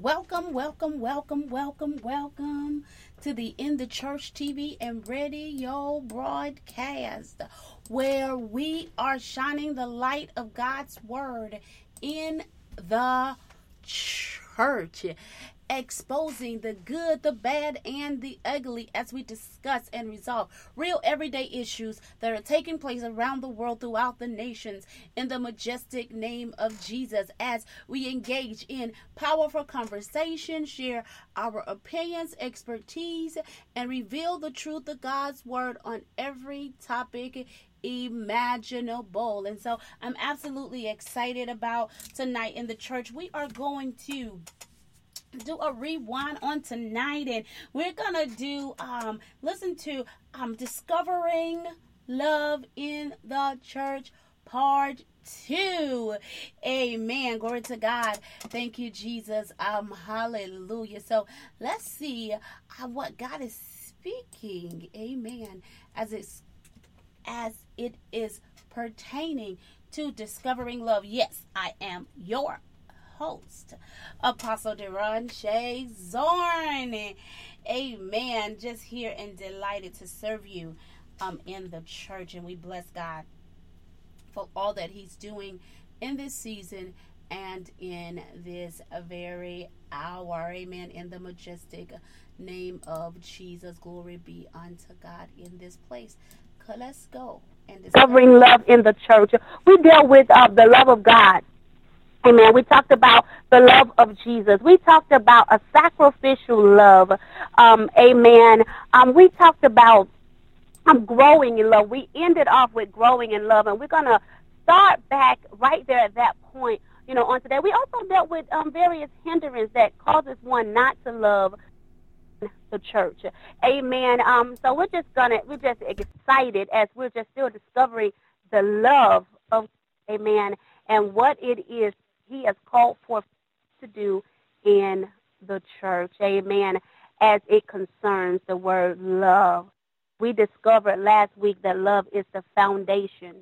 Welcome, welcome, welcome, welcome, welcome to the In the Church TV and Radio broadcast, where we are shining the light of God's Word in the church exposing the good, the bad, and the ugly as we discuss and resolve real everyday issues that are taking place around the world throughout the nations in the majestic name of Jesus as we engage in powerful conversation, share our opinions, expertise, and reveal the truth of God's word on every topic imaginable. And so I'm absolutely excited about tonight in the church. We are going to do a rewind on tonight and we're gonna do um listen to um discovering love in the church part two. Amen. Glory to god. Thank you jesus. Um hallelujah. So let's see uh, what god is speaking. Amen. As it's as it is pertaining to discovering love. Yes i am your host, Apostle Deron Shay Zorn. Amen. Just here and delighted to serve you um, in the church. And we bless God for all that He's doing in this season and in this very hour. Amen. In the majestic name of Jesus. Glory be unto God in this place. Let's go. And discovering love in the church. We deal with uh, the love of God Amen. We talked about the love of Jesus. We talked about a sacrificial love. Um, amen. Um, we talked about um, growing in love. We ended off with growing in love, and we're going to start back right there at that point, you know, on today. We also dealt with um, various hindrances that causes one not to love the church. Amen. Um, so we're just gonna we're just excited as we're just still discovering the love of Amen and what it is he has called for to do in the church. Amen. As it concerns the word love. We discovered last week that love is the foundation,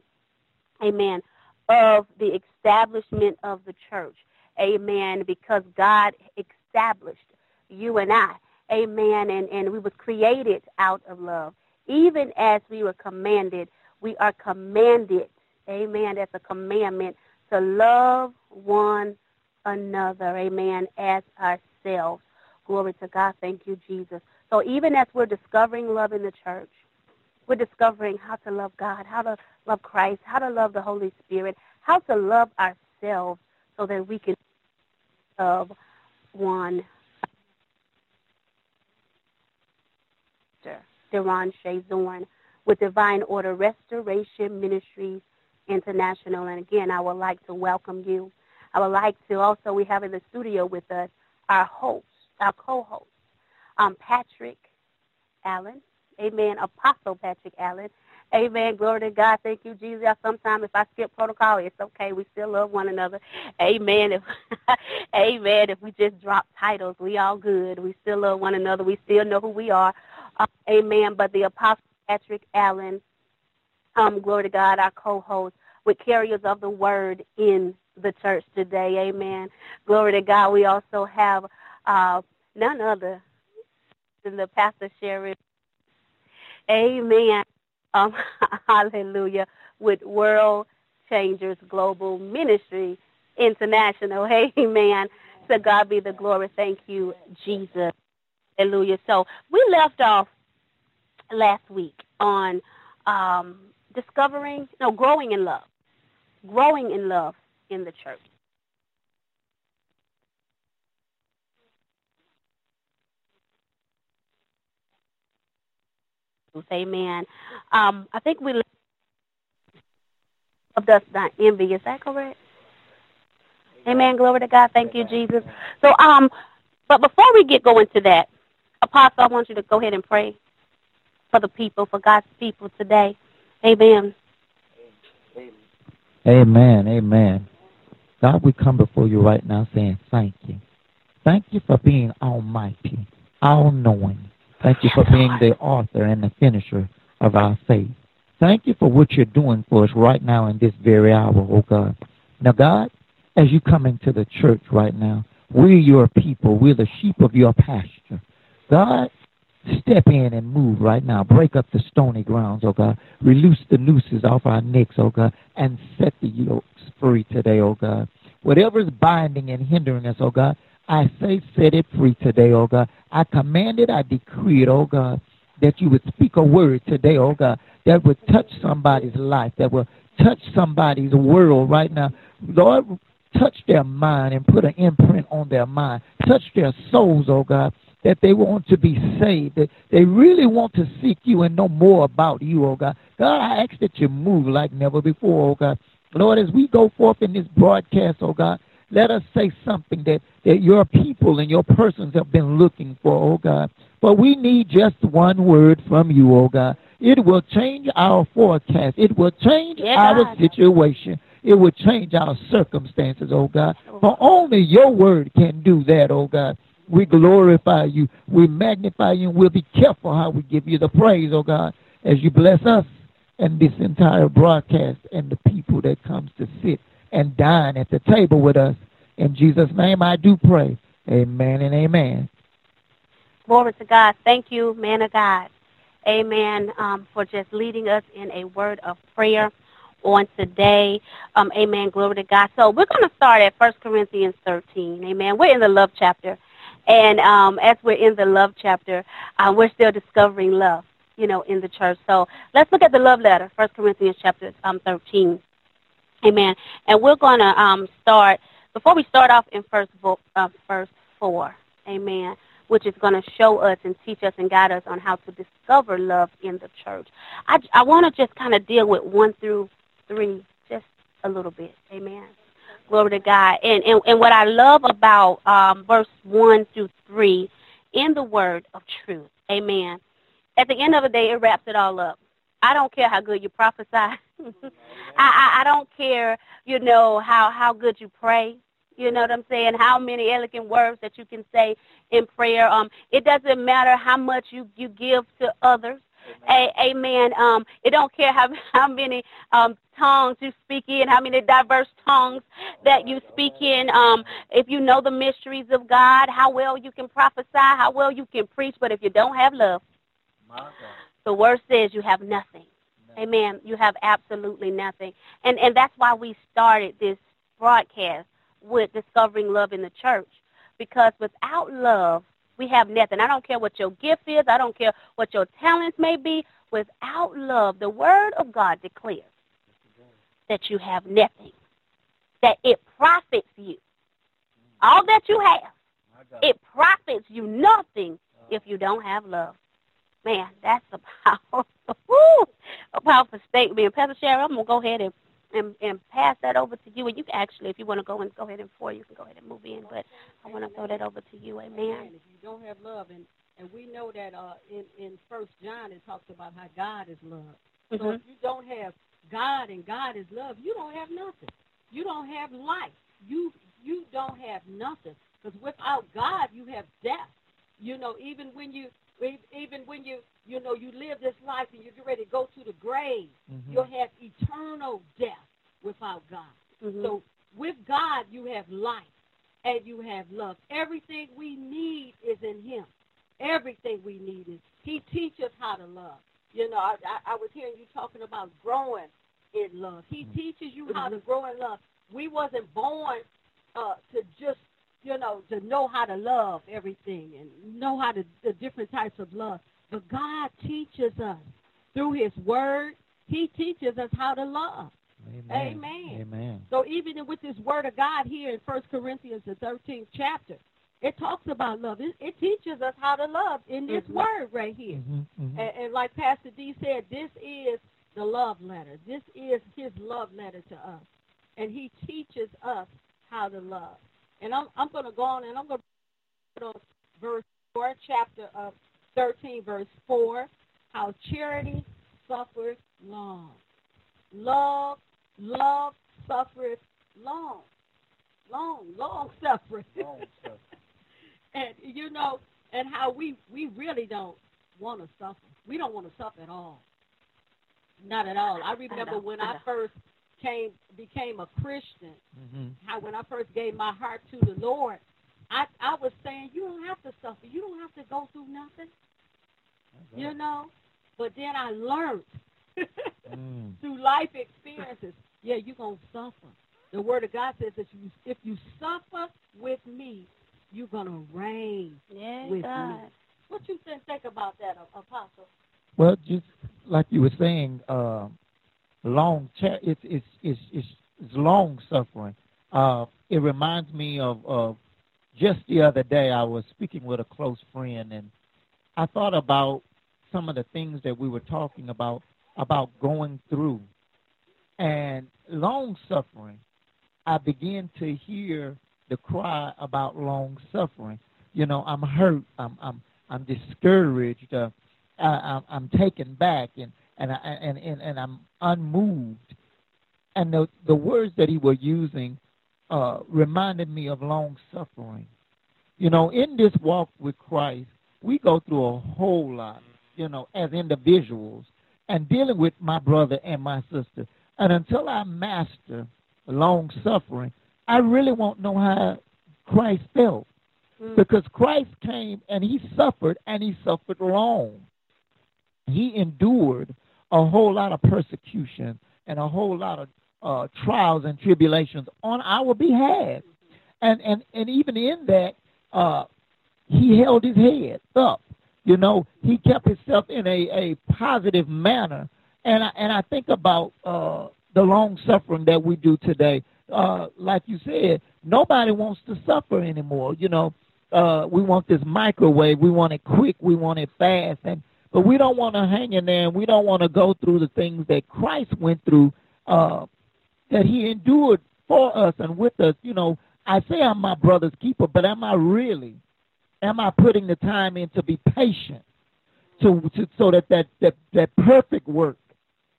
amen, of the establishment of the church. Amen. Because God established you and I. Amen. And, and we were created out of love. Even as we were commanded, we are commanded, amen, that's a commandment to love one another, amen, as ourselves. Glory to God. Thank you, Jesus. So even as we're discovering love in the church, we're discovering how to love God, how to love Christ, how to love the Holy Spirit, how to love ourselves so that we can love one Deron Shay Zorn with Divine Order Restoration Ministries International. And again, I would like to welcome you. I would like to also, we have in the studio with us our host, our co-host, um, Patrick Allen. Amen. Apostle Patrick Allen. Amen. Glory to God. Thank you, Jesus. Sometimes if I skip protocol, it's okay. We still love one another. Amen. If, amen. If we just drop titles, we all good. We still love one another. We still know who we are. Uh, amen. But the Apostle Patrick Allen, glory to God, our co-host, with carriers of the word in the church today. Amen. Glory to God. We also have uh, none other than the Pastor Sherry. Amen. Um, hallelujah. With World Changers Global Ministry International. Amen. To God be the glory. Thank you, Jesus. Hallelujah. So we left off last week on um, discovering, no, growing in love growing in love in the church. Amen. Um, I think we love us not envy. Is that correct? Amen. Glory to God. Thank you, Jesus. So, um, but before we get going to that, Apostle, I want you to go ahead and pray for the people, for God's people today. Amen. Amen. Amen. God, we come before you right now saying thank you. Thank you for being almighty, all knowing. Thank you for being the author and the finisher of our faith. Thank you for what you're doing for us right now in this very hour, oh God. Now, God, as you come into the church right now, We're your people. We're the sheep of your pasture. God, step in and move right now. Break up the stony grounds, oh God. Release the nooses off our necks, oh God, and set the yokes free today, oh God. Whatever is binding and hindering us, oh God, I say set it free today, oh God. I command it, I decree it, oh God, that you would speak a word today, oh God, that would touch somebody's life, that will touch somebody's world right now. Lord, touch their mind and put an imprint on their mind. Touch their souls, oh God, that they want to be saved, that they really want to seek you and know more about you, oh God. God, I ask that you move like never before, oh God. Lord, as we go forth in this broadcast, oh God, let us say something that, that your people and your persons have been looking for, oh God. But we need just one word from you, oh God. It will change our forecast. It will change Yeah, our situation. It will change our circumstances, oh God. For only your word can do that, oh God. We glorify you. We magnify you. We'll be careful how we give you the praise, oh God, as you bless us and this entire broadcast and the people that comes to sit and dine at the table with us. In Jesus' name I do pray. Amen and amen. Glory to God. Thank you, man of God. Amen. Um, for just leading us in a word of prayer on today. Um, amen. Glory to God. So we're going to start at 1 Corinthians 13. Amen. We're in the love chapter. And um, as we're in the love chapter, uh, we're still discovering love, you know, in the church. So let's look at the love letter, 1 Corinthians chapter um, 13. Amen. And we're going to um, start, before we start off in first, vo- uh, verse 4. Amen which is going to show us and teach us and guide us on how to discover love in the church. I, I want to just kind of deal with 1 through 3 just a little bit. Amen. Glory to God. And, and, and what I love about um, verse 1 through 3 in the word of truth. Amen. At the end of the day, it wraps it all up. I don't care how good you prophesy. I, I, I don't care, you know, how, how good you pray. You know what I'm saying? How many elegant words that you can say in prayer. Um, it doesn't matter how much you, you give to others. A, amen. Um, it don't care how how many um, tongues you speak in, how many diverse tongues that you speak in. Um, if you know the mysteries of God, how well you can prophesy, how well you can preach, but if you don't have love, the word says you have nothing. Amen. You have absolutely nothing, and and that's why we started this broadcast with discovering love in the church because without love, we have nothing. I don't care what your gift is. I don't care what your talents may be. Without love, the word of God declares that you have nothing, that it profits you. All that you have, it profits you nothing if you don't have love. Man, that's a powerful, a powerful statement. Pastor Sharon, I'm going to go ahead and and, and pass that over to you. And you can actually, if you want to go and go ahead and for, you can go ahead and move in. But I want to throw that over to you. Amen. If you don't have love, and and we know that uh, in in First John it talks about how God is love. So Mhm. if you don't have God and God is love, you don't have nothing. You don't have life. You you don't have nothing. Because without God, you have death. You know, even when you even when you you know you live this life and you get ready to go to the grave, Mhm. you'll have eternal death without God. Mhm. So with God, you have life and you have love. Everything we need is in Him. Everything we need is He teaches how to love. You know, I, I, I was hearing you talking about growing in love. He teaches you how to grow in love. We wasn't born uh, to just you know to know how to love everything and know how to the different types of love. But God teaches us through His Word. He teaches us how to love. Amen. Amen. Amen. So even with this word of God here in First Corinthians, the 13th chapter, it talks about love. It, it teaches us how to love in this Mhm. word right here. Mhm, mhm. And, and like Pastor D said, this is the love letter. This is his love letter to us. And he teaches us how to love. And I'm, I'm going to go on and I'm going to verse 4, chapter of 13, verse 4, how charity suffers long. Love, love suffereth long. Long, long suffering. and you know, and how we we really don't want to suffer. We don't want to suffer at all. Not at all. I remember don't. when I I first came became a Christian, Mhm. how when I first gave my heart to the Lord, I I was saying you don't have to suffer. You don't have to go through nothing. You know. But then I learned mm. through life experiences. Yeah, you're gonna suffer. The Word of God says that you, if you suffer with me, you're gonna reign yeah, with God. me. What you think about that, Apostle? Well, just like you were saying, uh, long it's, it's it's it's it's long suffering. Uh, it reminds me of, of just the other day I was speaking with a close friend and I thought about some of the things that we were talking about about going through and long suffering. I began to hear the cry about long suffering. You know, I'm hurt. I'm I'm I'm discouraged. Uh, I, I'm taken back, and and, I, and and and I'm unmoved. And the the words that he was using uh, reminded me of long suffering. You know, in this walk with Christ, we go through a whole lot. You know, as individuals, and dealing with my brother and my sister. And until I master long suffering, I really won't know how Christ felt. Mm. Because Christ came and he suffered and he suffered long. He endured a whole lot of persecution and a whole lot of uh, trials and tribulations on our behalf. And and, and even in that, uh, he held his head up. You know, he kept himself in a, a positive manner. And I, and I think about uh, the long suffering that we do today. Uh, like you said, nobody wants to suffer anymore. You know, uh, we want this microwave. We want it quick. We want it fast. And but we don't want to hang in there, and we don't want to go through the things that Christ went through, uh, that He endured for us and with us. You know, I say I'm my brother's keeper, but am I really? Am I putting the time in to be patient, to, to so that that, that that perfect work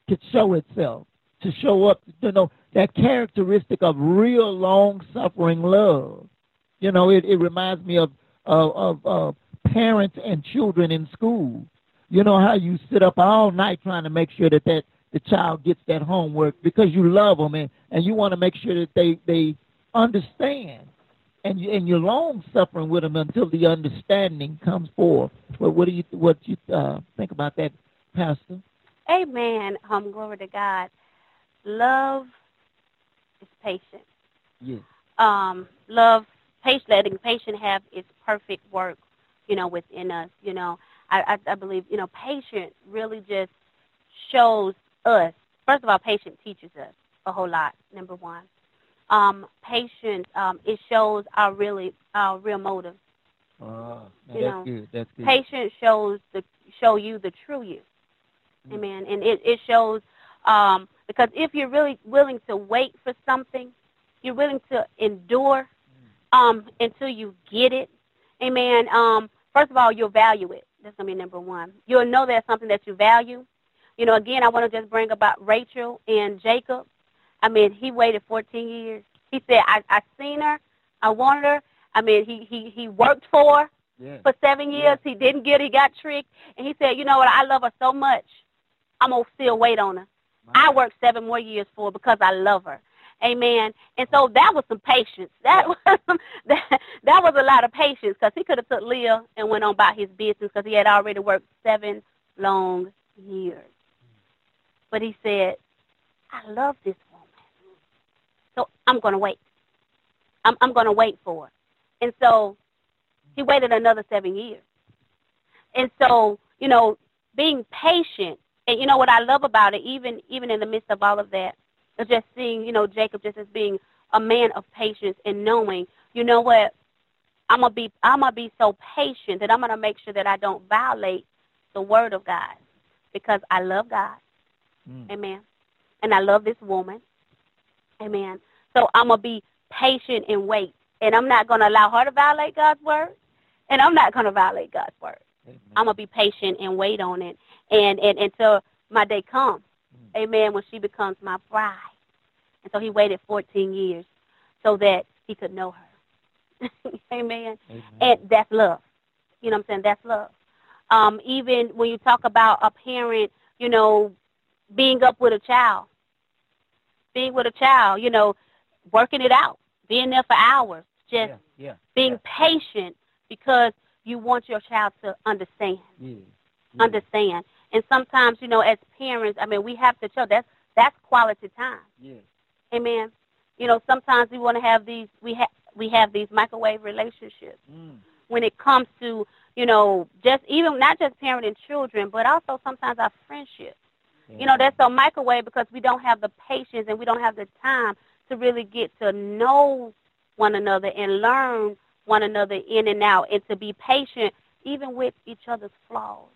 could show itself, to show up, you know, that characteristic of real long suffering love. You know, it, it reminds me of, of, of, of parents and children in school. You know how you sit up all night trying to make sure that, that the child gets that homework because you love them and, and you want to make sure that they, they understand. And, you, and you're long suffering with them until the understanding comes forth. Well, what do you what you uh, think about that, Pastor? Amen. Um, glory to God. Love is patient. Yes. Um, love patient, letting patient have its perfect work, you know, within us. You know, I, I, I believe, you know, patient really just shows us. First of all, patient teaches us a whole lot. Number one, um, patience um, it shows our really our real motive. Uh, that's know, good. That's good. Patience shows the show you the true you. Mm. Amen. And it, it shows um, because if you're really willing to wait for something, you're willing to endure um, until you get it. Amen. Um, first of all, you'll value it. That's gonna be number one. You'll know that's something that you value. You know, again, I want to just bring about Rachel and Jacob. I mean, he waited 14 years. He said, I, I seen her. I wanted her. I mean, he, he, he worked for her yeah. for seven years. Yeah. He didn't get her. He got tricked. And he said, you know what? I love her so much. I'm going to still wait on her. I worked seven more years for her because I love her. Amen. And so that was some patience. That was that, that was a lot of patience because he could have took Leah and went on about his business because he had already worked seven long years. But he said, I love this woman. So I'm going to wait. I'm, I'm going to wait for her. And so he waited another seven years. And so, you know, being patient, and you know what I love about it, even even in the midst of all of that, is just seeing, you know, Jacob just as being a man of patience and knowing, you know what, I'm gonna be I'm gonna be so patient that I'm gonna make sure that I don't violate the word of God because I love God. Mm. Amen. And I love this woman. Amen. So I'm to be patient and wait. And I'm not going to allow her to violate God's word. And I'm not going to violate God's word. Amen. I'm to be patient and wait on it. And, and until my day comes. Mm. Amen. When she becomes my bride. And so he waited 14 years so that he could know her. Amen. Amen. And that's love. You know what I'm saying? That's love. Um, even when you talk about a parent, you know, being up with a child, being with a child, you know, working it out, being there for hours, just yeah, yeah, being yeah, patient because you want your child to understand. Understand. And sometimes, you know, as parents, I mean, we have to show that's that's quality time. Yeah, Amen. You know, sometimes we want to have these we have we have these microwave relationships mm, when it comes to, you know, just even not just parenting children, but also sometimes our friendships. You know, that's a microwave because we don't have the patience and we don't have the time to really get to know one another and learn one another in and out and to be patient even with each other's flaws.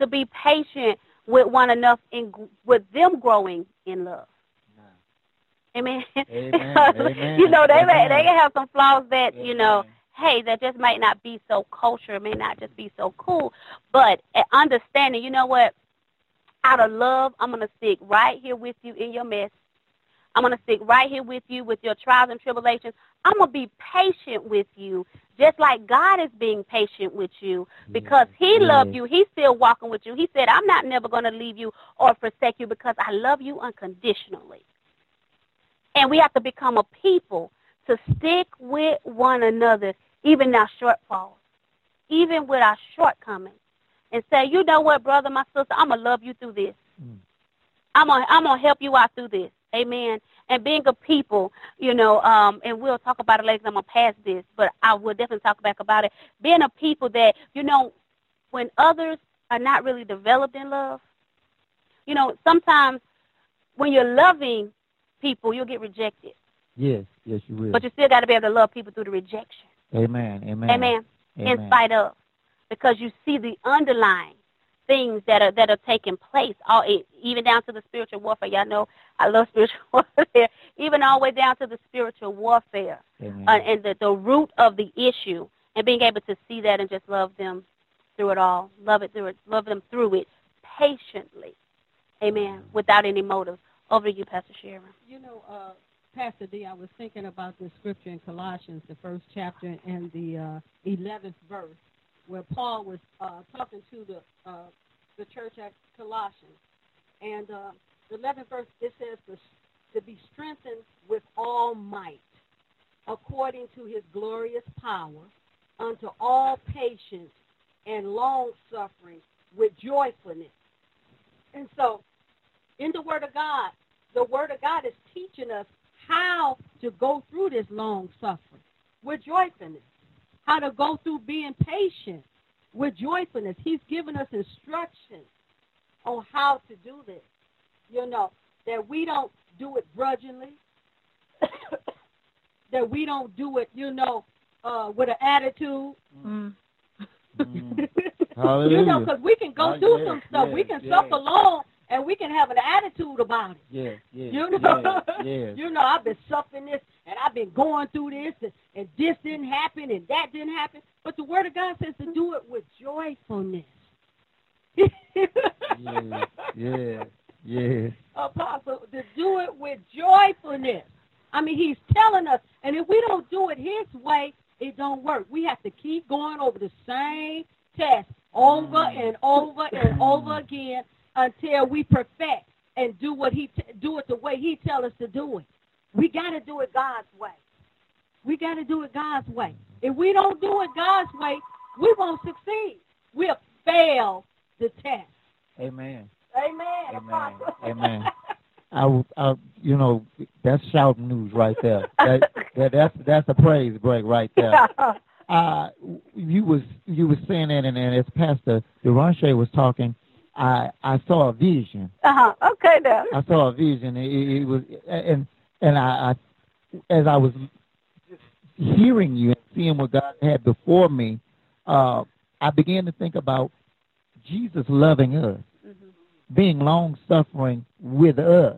To be patient with one another and with them growing in love. Amen. Amen. Amen. you know, they may, they can have some flaws that, you know, hey, that just might not be so kosher, may not just be so cool. But understanding, you know what? Out of love, I'm going to stick right here with you in your mess. I'm going to stick right here with you with your trials and tribulations. I'm going to be patient with you, just like God is being patient with you because He loved you. He's still walking with you. He said, I'm not never going to leave you or forsake you because I love you unconditionally. And we have to become a people to stick with one another, even in our shortfalls, even with our shortcomings, and say, you know what, brother, my sister, I'm going to love you through this. Mm. I'm going to I'm gonna help you out through this. Amen. And being a people, you know, um, and we'll talk about it later. I'm to pass this, but I will definitely talk back about it. Being a people that, you know, when others are not really developed in love, you know, sometimes when you're loving people, you'll get rejected. Yes, yes, you will. But you still got to be able to love people through the rejection. Amen. Amen. Amen. In Amen. spite of, because you see the underlying things that are that are taking place, all e- even down to the spiritual warfare. Y'all know I love spiritual warfare, even all the way down to the spiritual warfare Amen. uh, and the the root of the issue, and being able to see that and just love them through it all, love it through it, love them through it patiently. Amen. Without any motive. Over to you, Pastor Sharon. You know, uh, Pastor D, I was thinking about this scripture in Colossians, the first chapter and the uh, 11th verse, where Paul was uh, talking to the uh, the church at Colossians. And uh, the 11th verse, it says to, to be strengthened with all might, according to his glorious power, unto all patience and long suffering with joyfulness. And so, in the Word of God, the Word of God is teaching us how to go through this long suffering with joyfulness, how to go through being patient with joyfulness. He's given us instructions on how to do this. You know, that we don't do it grudgingly, that we don't do it, you know, uh, with an attitude. Mm. you know, because we can go Oh, through yeah, some stuff. we can yeah. suffer long, and we can have an attitude about it. Yeah, yes, You know, yes, yes. you know, I've been suffering this, and I've been going through this, and, and this didn't happen, and that didn't happen. But the Word of God says to do it with joyfulness. yeah, yeah, yes. Apostle, to do it with joyfulness. I mean, he's telling us, and if we don't do it his way, it don't work. We have to keep going over the same test over mm. and over and over again until we perfect and do what he t- do it the way he tell us to do it. We got to do it God's way. We got to do it God's way. If we don't do it God's way, we won't succeed. We'll fail the test. Amen. Amen. Amen. Amen. I, I, you know, that's shouting news right there. That, that that's that's a praise break right there. Uh, you was you was saying that, and, and as Pastor Duranche was talking, I I saw a vision. Uh-huh. Okay, now. I saw a vision. It, it was, and and I, I, as I was hearing you and seeing what God had before me, uh, I began to think about Jesus loving us, Mm-hmm. being long suffering with us.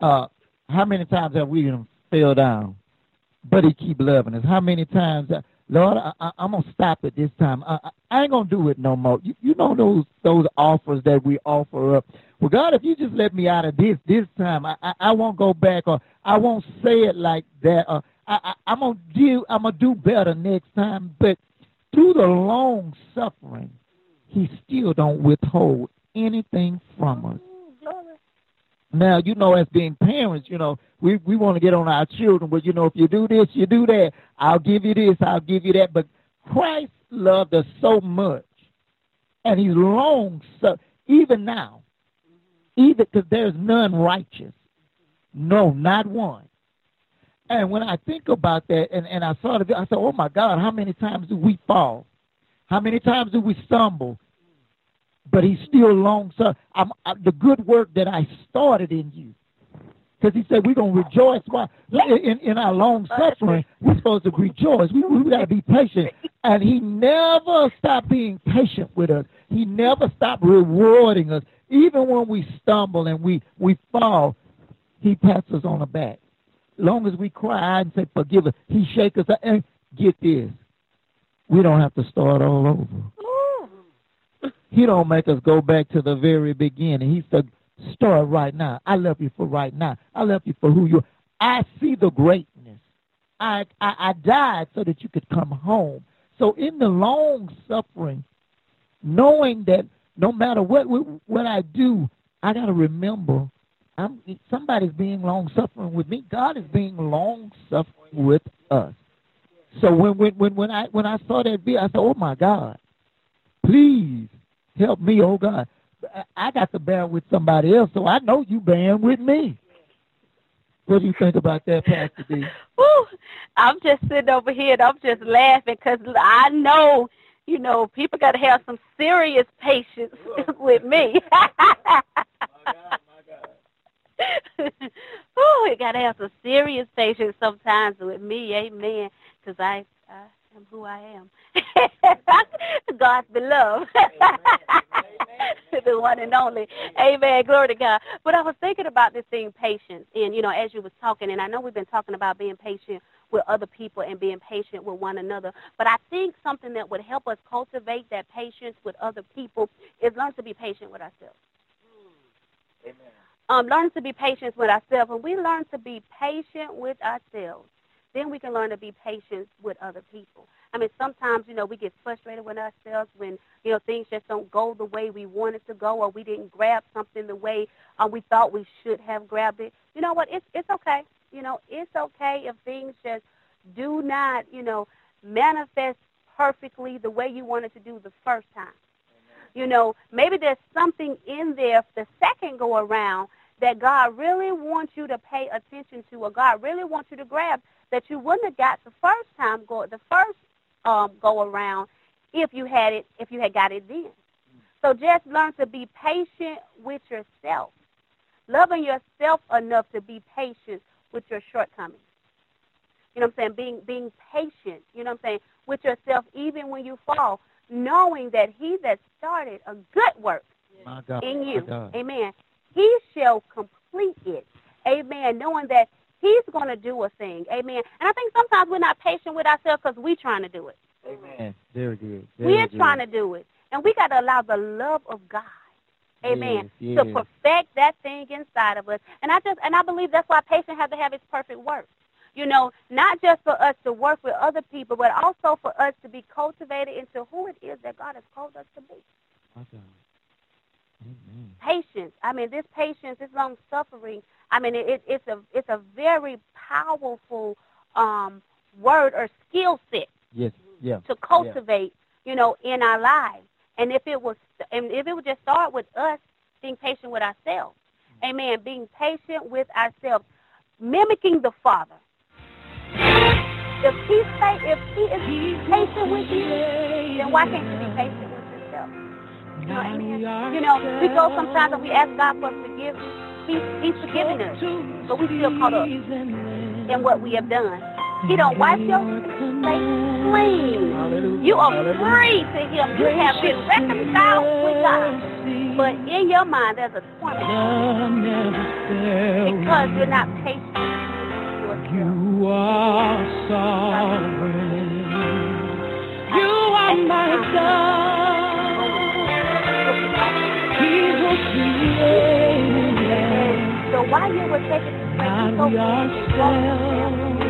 Uh, how many times have we even fell down, but He keep loving us? How many times? Uh, Lord, I, I, I'm gonna stop it this time. I, I- I ain't gonna do it no more. You, you know those those offers that we offer up. Well, God, if you just let me out of this this time, I I, I won't go back, or I won't say it like that, or I, I I'm gonna do I'm gonna do better next time. But through the long suffering, He still don't withhold anything from us. Now, you know, as being parents, you know, we, we want to get on our children, but you know, if you do this, you do that. I'll give you this, I'll give you that. But Christ loved us so much, and He's long so even now, even because there's none righteous, no, not one. And when I think about that, and, and I saw it, I said, "Oh my God, how many times do we fall? How many times do we stumble? But He's still long so I'm, I, the good work that I started in you." Because he said we're going to rejoice while in, in our long suffering. We're supposed to rejoice. We, we got to be patient. And he never stopped being patient with us. He never stopped rewarding us. Even when we stumble and we, we fall, he pats us on the back. Long as we cry and say, forgive us, he shakes us up. And get this, we don't have to start all over. Oh. He don't make us go back to the very beginning. He said, Start right now. I love you for right now. I love you for who you are. I see the greatness. I, I, I died so that you could come home. So in the long suffering, knowing that no matter what what I do, I got to remember I'm somebody's being long suffering with me. God is being long suffering with us. So when when when when I when I saw that video, I said, "Oh my God, please help me, oh God." I got to bear with somebody else, so I know you bearing with me. What do you think about that, Pastor D? Woo, I'm just sitting over here and I'm just laughing because I know, you know, people got to have some serious patience with me. my God, my God. oh, you got to have some serious patience sometimes with me, amen, because I, I am who I am. God's beloved. the one and only. Amen. Glory to God. But I was thinking about this thing, patience. And, you know, as you was talking, and I know we've been talking about being patient with other people and being patient with one another. But I think something that would help us cultivate that patience with other people is learn to be patient with ourselves. Amen. Um, learn to be patient with ourselves. When we learn to be patient with ourselves, then we can learn to be patient with other people. I mean, sometimes, you know, we get frustrated with ourselves when, you know, things just don't go the way we want it to go or we didn't grab something the way uh, we thought we should have grabbed it. You know what? It's, it's okay. You know, it's okay if things just do not, you know, manifest perfectly the way you wanted to do the first time. You know, maybe there's something in there for the second go around that God really wants you to pay attention to or God really wants you to grab that you wouldn't have got the first time go the first um, go around if you had it if you had got it then. So just learn to be patient with yourself, loving yourself enough to be patient with your shortcomings. You know what I'm saying? Being being patient. You know what I'm saying with yourself even when you fall, knowing that He that started a good work God, in you, Amen. He shall complete it. Amen. Knowing that He's going to do a thing. Amen. And I think sometimes we're not patient with ourselves because we're trying to do it. Amen. Very good. Very we're good. trying to do it. And we got to allow the love of God, amen, yes, yes. to perfect that thing inside of us. And I just and I believe that's why patience has to have its perfect work. You know, not just for us to work with other people, but also for us to be cultivated into who it is that God has called us to be. Okay. Amen. Patience. I mean, this patience, this long suffering. I mean, it, it's a it's a very powerful um, word or skill set yes. yeah. to cultivate, yeah. you know, in our lives. And if it was, and if it would just start with us being patient with ourselves, Amen. Being patient with ourselves, mimicking the Father. If he say, if he is patient with you, then why can't you be patient with yourself? You know, amen. You know, we go sometimes and we ask God for forgiveness. He's, he's forgiven us, but we still caught up in what we have done. He don't wipe your slate clean. You are free to him. You have been reconciled with God. But in your mind, there's a torment because you're not patient. You are sovereign. You are my God. He will create. So while you were taking this break, you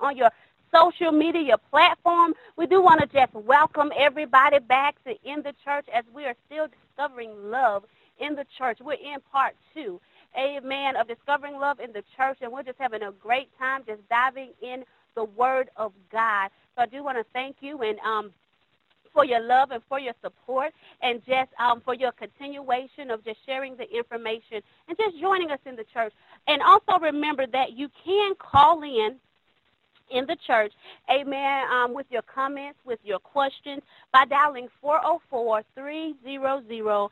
on your social media platform. We do want to just welcome everybody back to In the Church as we are still discovering love in the church. We're in part two, amen, of discovering love in the church, and we're just having a great time just diving in the Word of God. So I do want to thank you and um, for your love and for your support and just um, for your continuation of just sharing the information and just joining us in the church. And also remember that you can call in in the church, amen, um, with your comments, with your questions by dialing 404-300-3925.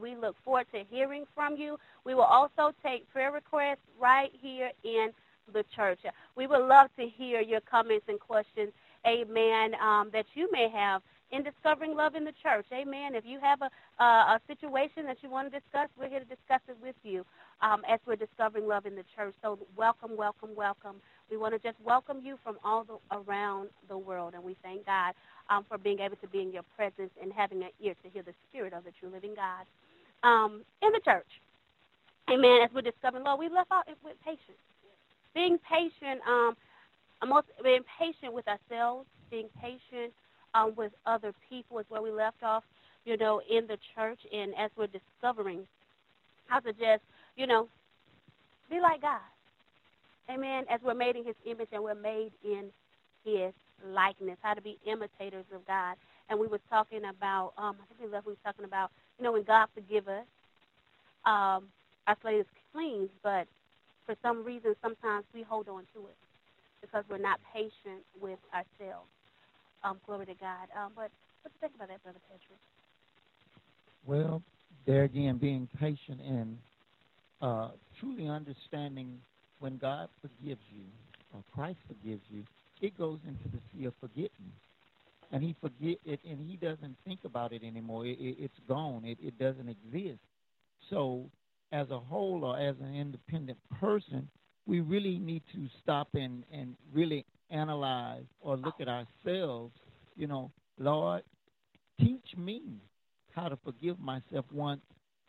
We look forward to hearing from you. We will also take prayer requests right here in the church. We would love to hear your comments and questions amen, um, that you may have in discovering love in the church. Amen. If you have a, uh, a situation that you want to discuss, we're here to discuss it with you um, as we're discovering love in the church. So welcome, welcome, welcome. We want to just welcome you from all the, around the world, and we thank God um, for being able to be in your presence and having an ear to hear the spirit of the true living God um, in the church. Amen. As we're discovering love, we left out with patience. Being patient um, I'm being patient with ourselves, being patient um, with other people is where we left off, you know, in the church and as we're discovering to just, you know, be like God. Amen. As we're made in his image and we're made in his likeness, how to be imitators of God. And we was talking about, um, I think we left, we was talking about, you know, when God forgive us, um, our slate is clean, but for some reason, sometimes we hold on to it because we're not patient with ourselves. Um, glory to God. Um, but what do you think about that, Brother Patrick? Well, there again, being patient and uh, truly understanding when God forgives you, or Christ forgives you, it goes into the sea of forgetting. And he forget it, and he doesn't think about it anymore. It, it, it's gone. It, it doesn't exist. So, as a whole or as an independent person, we really need to stop and, and really analyze or look at ourselves. You know, Lord, teach me how to forgive myself once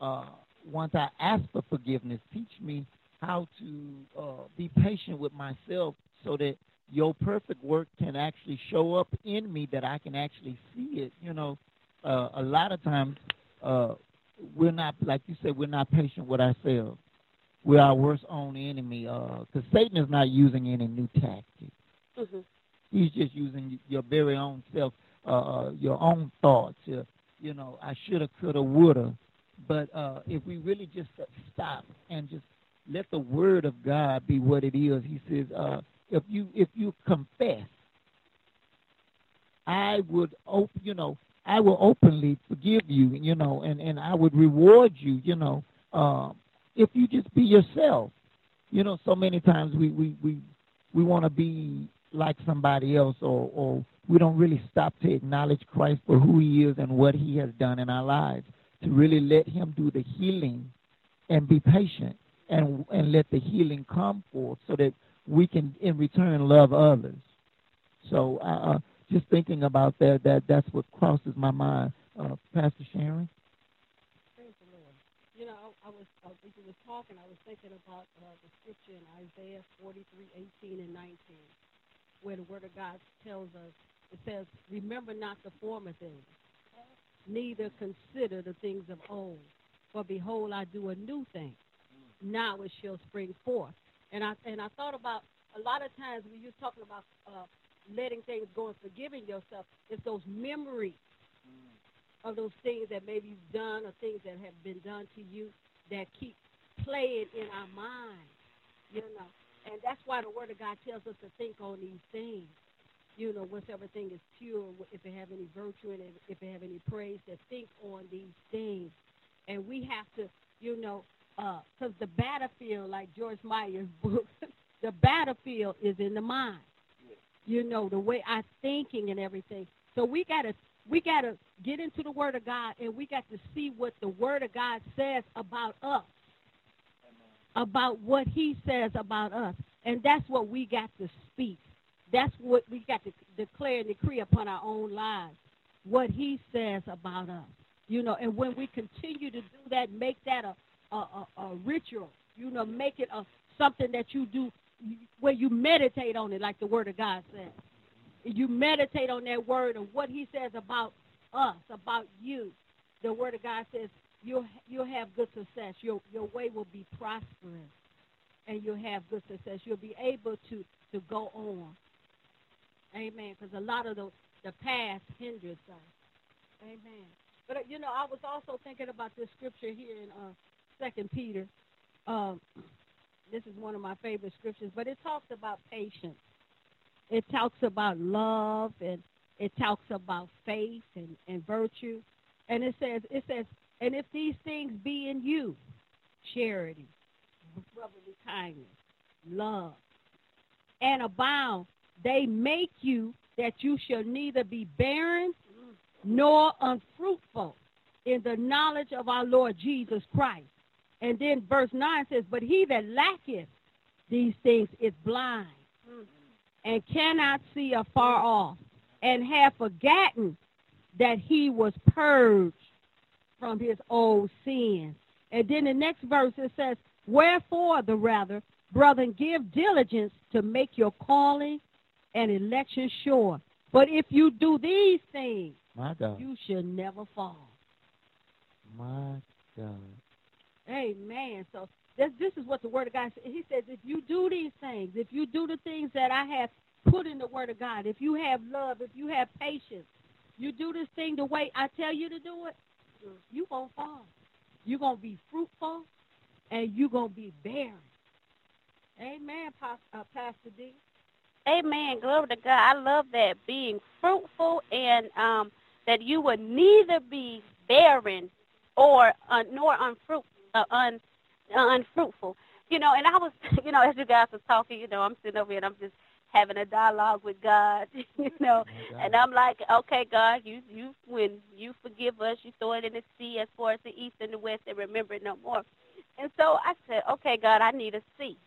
uh, once I ask for forgiveness. Teach me how to uh, be patient with myself so that your perfect work can actually show up in me that I can actually see it. You know, uh, a lot of times uh, we're not, like you said, we're not patient with ourselves. We're our worst own enemy because Satan is not using any new tactics. Hmm He's just using your very own self, uh, uh, your own thoughts. Your, you know, I shoulda, coulda, woulda. But uh, if we really just stop and just let the word of God be what it is, He says, uh, if you if you confess, I would you know, I will openly forgive you, you know, and and I would reward you, you know, um, if you just be yourself. You know, so many times we we we we want to be like somebody else, or or we don't really stop to acknowledge Christ for who He is and what He has done in our lives. To really let Him do the healing, and be patient, and and let the healing come forth, so that we can in return love others. So uh, just thinking about that, that that's what crosses my mind, uh, Pastor Sharon. Lord. You know, I, was, uh, as you was talking, I was thinking about uh, the scripture in Isaiah 43, 18 and 19, where the Word of God tells us, it says, remember not the former things, neither consider the things of old. For behold, I do a new thing. Now it shall spring forth. And I and I thought about a lot of times when you're talking about uh, letting things go and forgiving yourself, it's those memories of those things that maybe you've done or things that have been done to you that keep playing in our mind, you know. And that's why the Word of God tells us to think on these things. You know, once everything is pure, if it have any virtue it, if it have any praise, to think on these things. And we have to, you know, uh, because the battlefield, like Joyce Meyer's book, the battlefield is in the mind. You know, the way I'm thinking and everything. So we gotta we gotta get into the Word of God and we got to see what the Word of God says about us. About what He says about us. And that's what we got to speak. That's what we got to declare and decree upon our own lives. What He says about us. You know, and when we continue to do that, make that a a, a, a ritual. You know, make it a something that you do where you meditate on it, like the Word of God says. You meditate on that word and what He says about us, about you. The Word of God says you'll you'll have good success. Your your way will be prosperous, and you'll have good success. You'll be able to to go on. Amen. Because a lot of the the past hinders us. Amen. But uh, you know, I was also thinking about this scripture here in uh, Second Peter. Um, this is one of my favorite scriptures, but it talks about patience. It talks about love and it talks about faith and, and virtue. And it says, it says, and if these things be in you, charity, brotherly kindness, love, and abound, they make you that you shall neither be barren nor unfruitful in the knowledge of our Lord Jesus Christ. And then verse 9 says, But he that lacketh these things is blind and cannot see afar off, and have forgotten that he was purged from his old sins. And then the next verse it says, Wherefore the rather, brethren, give diligence to make your calling and election sure. But if you do these things, My God. you shall never fall. My God. Amen. So this this is what the Word of God says. He says, if you do these things, if you do the things that I have put in the Word of God, if you have love, if you have patience, you do this thing the way I tell you to do it, you won't fall. You're gonna be fruitful, and you're gonna be barren. Amen, uh, Pastor D. Amen. Glory to God. I love that being fruitful and um, that you would neither be barren or uh, nor unfruit, uh, un, uh, unfruitful. You know, and I was, you know, as you guys were talking, you know, I'm sitting over here and I'm just having a dialogue with God, you know, God. and I'm like, okay, God, you, you, when you forgive us, you throw it in the sea as far as the east and the west, and remember it no more. And so I said, okay, God, I need a sea.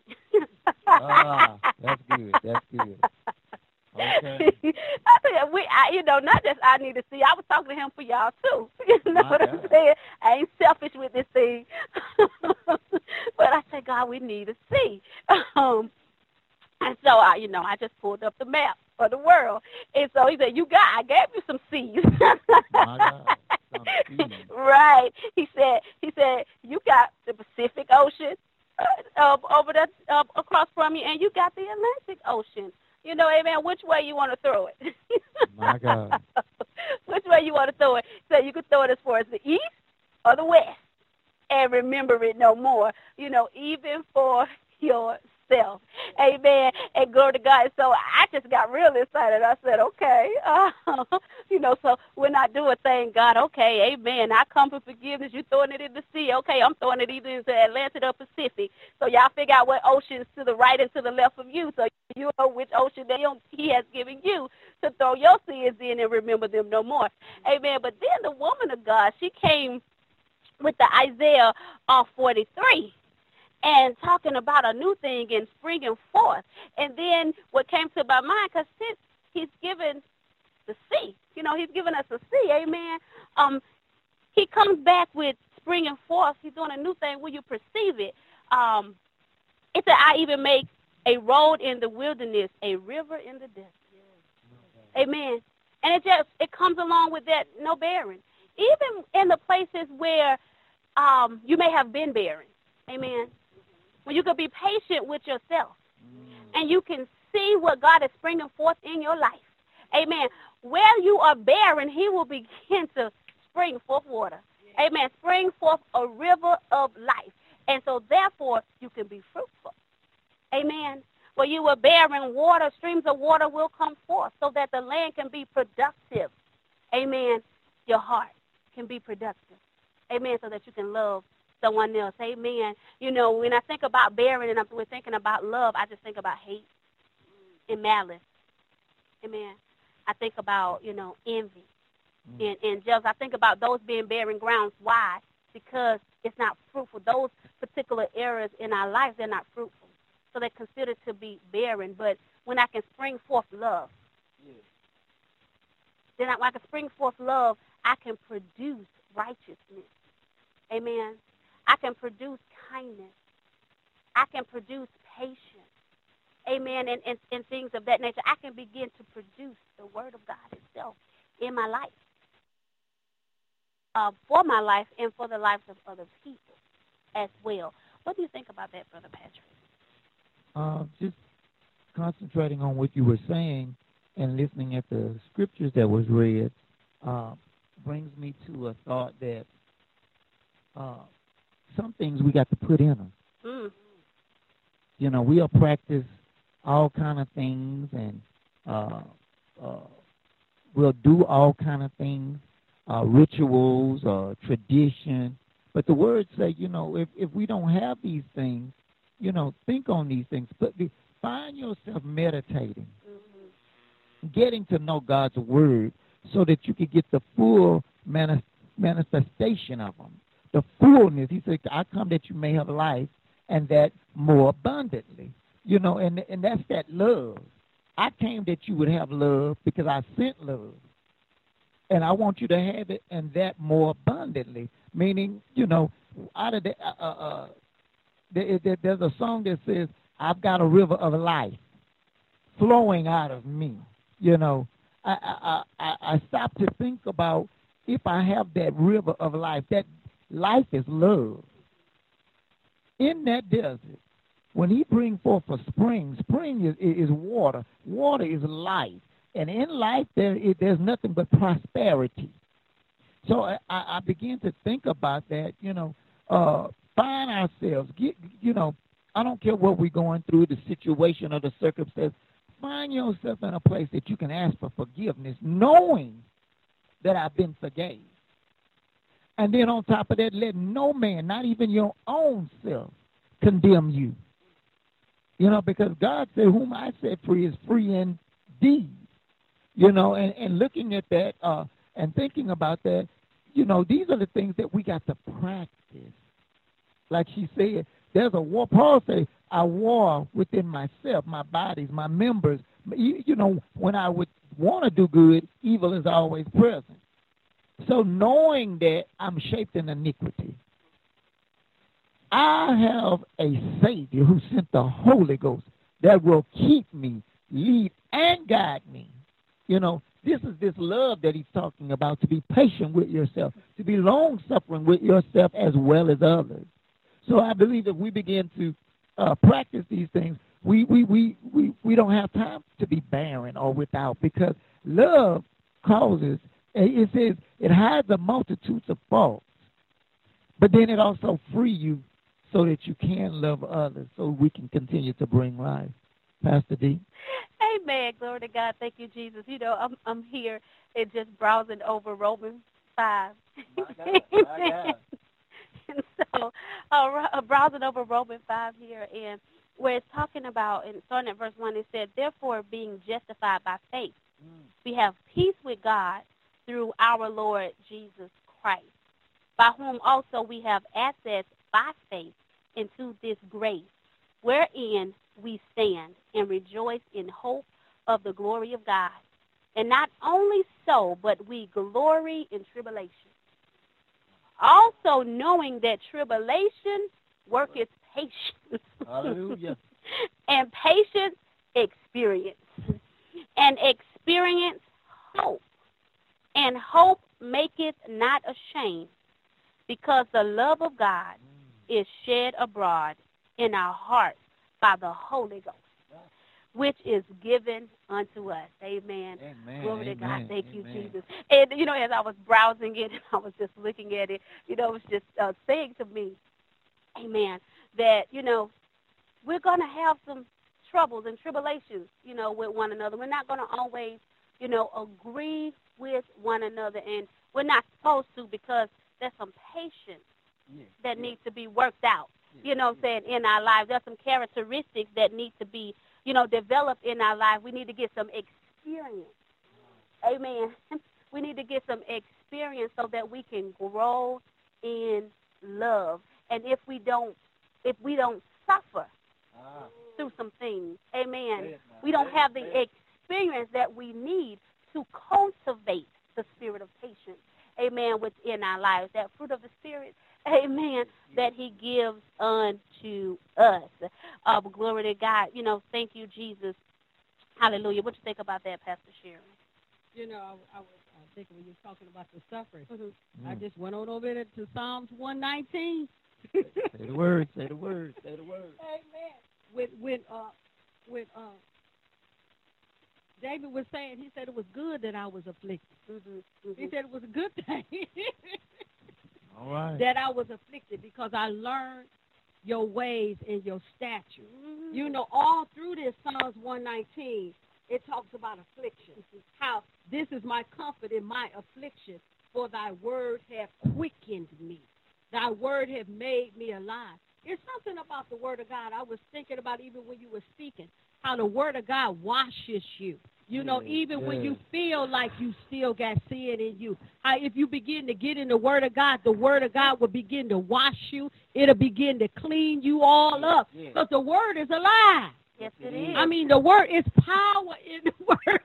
Ah, that's good. That's good. Okay. I said, we, I, you know, not just I need to see. I was talking to him for y'all too. You know My what I'm saying? I ain't selfish with this thing, but I said, God, we need to see. Um, And so I, you know, I just pulled up the map of the world. And so he said, "You got, I gave you some seas." My God, right. He said, he said, you got the Pacific Ocean uh, uh, over the uh, across from you, and you got the Atlantic Ocean. You know, amen. Which way you want to throw it? My God. Which way you want to throw it? So you could throw it as far as the east or the west, and remember it no more. You know, even for yourself. Amen. And glory to God. So I just got real excited. I said, okay. Uh, you know, so when I do a thing, God, okay, amen. I come for forgiveness. You're throwing it in the sea. Okay, I'm throwing it either into Atlantic or Pacific. So y'all figure out what oceans to the right and to the left of you. So you know which ocean they he has given you to throw your sins in and remember them no more. Amen. But then the woman of God, she came with the Isaiah uh, 43 and talking about a new thing and springing forth. And then what came to my mind, because since he's given the sea, you know, he's given us a sea, amen. Um, he comes back with springing forth. He's doing a new thing. Will you perceive it? Um, it said, I even make a road in the wilderness, a river in the desert. Amen. And it just it comes along with that no bearing. Even in the places where um, you may have been bearing. Amen. When you can be patient with yourself mm. and you can see what God is bringing forth in your life. Amen. Where you are barren, He will begin to spring forth water. Amen. Spring forth a river of life. And so, therefore, you can be fruitful. Amen. Where you were barren, water, streams of water will come forth so that the land can be productive. Amen. Your heart can be productive. Amen. So that you can love someone else. Amen. You know, when I think about bearing and I'm we're thinking about love, I just think about hate and malice. Amen. I think about, you know, envy mm. and, and jealous. I think about those being bearing grounds. Why? Because it's not fruitful. Those particular areas in our life, they're not fruitful. So they're considered to be barren. But when I can spring forth love, then I, when I can spring forth love, I can produce righteousness. Amen. I can produce kindness. I can produce patience. Amen. And, and, and things of that nature. I can begin to produce the word of God itself in my life. Uh, for my life and for the lives of other people as well. What do you think about that, Brother Patrick? Uh, just concentrating on what you were saying and listening at the scriptures that was read uh, brings me to a thought that uh, some things we got to put in them. Mm. You know, we'll practice all kind of things and uh, uh, we'll do all kind of things, uh, rituals or tradition. But the words say, you know, if, if we don't have these things, you know, think on these things. But be, find yourself meditating, getting to know God's word so that you can get the full mani- manifestation of them the fullness. He said, I come that you may have life and that more abundantly. You know, and and that's that love. I came that you would have love because I sent love. And I want you to have it and that more abundantly. Meaning, you know, out of the uh, uh, uh there, there, there's a song that says, I've got a river of life flowing out of me. You know, I, I, I, I stop to think about if I have that river of life, that Life is love. In that desert, when he bring forth a spring, spring is, is water. Water is life. And in life, there is, there's nothing but prosperity. So I, I begin to think about that, you know, uh, find ourselves, get, you know, I don't care what we're going through, the situation or the circumstance. Find yourself in a place that you can ask for forgiveness, knowing that I've been forgave. And then on top of that, let no man, not even your own self, condemn you. You know, because God said, Whom I set free is free indeed. You know, and, and looking at that uh, and thinking about that, you know, these are the things that we got to practice. Like she said, there's a war. Paul said, I war within myself, my bodies, my members. You, you know, when I would want to do good, evil is always present. So knowing that I'm shaped in iniquity, I have a Savior who sent the Holy Ghost that will keep me, lead, and guide me. You know, this is this love that he's talking about to be patient with yourself, to be long suffering with yourself as well as others. So I believe if we begin to uh, practice these things, we, we, we, we, we don't have time to be barren or without because love causes, it says, it hides a multitude of faults. But then it also free you so that you can love others so we can continue to bring life. Pastor D. Amen. Glory to God. Thank you, Jesus. You know, I'm I'm here and just browsing over Romans five. My God, my God. and so, uh, uh, browsing over Romans five here, and where it's talking about, and starting at verse one, it said, "Therefore, being justified by faith, Mm. we have peace with God through our Lord Jesus Christ, by whom also we have access by faith into this grace, wherein we stand and rejoice in hope of the glory of God. And not only so, but we glory in tribulation. Also knowing that tribulation worketh patience. Hallelujah. and patience experience. And experience hope. And hope maketh not ashamed, because the love of God is shed abroad in our hearts by the Holy Ghost, which is given unto us. Amen. Amen. Glory to God. Amen, Thank you. Jesus. And, you know, as I was browsing it, I was just looking at it, you know, it was just uh, saying to me, amen, that, you know, we're going to have some troubles and tribulations, you know, with one another. We're not going to always, you know, agree with one another. And we're not supposed to because there's some patience Yeah, that yeah, needs to be worked out. yeah, You know what I'm saying, in our lives. There's some characteristics that need to be, you know, developed in our life. We need to get some experience. Amen. We need to get some experience so that we can grow in love. And if we don't if we don't suffer Ah, through some things, amen. We don't have the it. Experience that we need to cultivate the spirit of patience, amen, within our lives. That fruit of the spirit, amen, that he gives unto us. Uh, glory to God. You know, thank you, Jesus. Hallelujah. What do you think about that, Pastor Sharon? You know, I, I was uh, thinking when you were talking about the suffering, Mm-hmm. I just went on over there to Psalms 119. Say the word, say the word, say the word. Amen. When when uh when uh David was saying, he said it was good that I was afflicted. Mm-hmm. He said it was a good thing All right. that I was afflicted because I learned your ways and your statutes. Mm-hmm. You know, all through this Psalms 119, it talks about affliction. How this is my comfort in my affliction, for thy word hath quickened me. Thy word hath made me alive. It's something about the word of God. I was thinking about even when you were speaking, how the word of God washes you. You know, Yeah, even when you feel like you still got sin in you, how if you begin to get in the word of God, the word of God will begin to wash you. It'll begin to clean you all up. Yeah. Because the word is alive. Yes, Yes, it it is. I mean, the word is power in the word.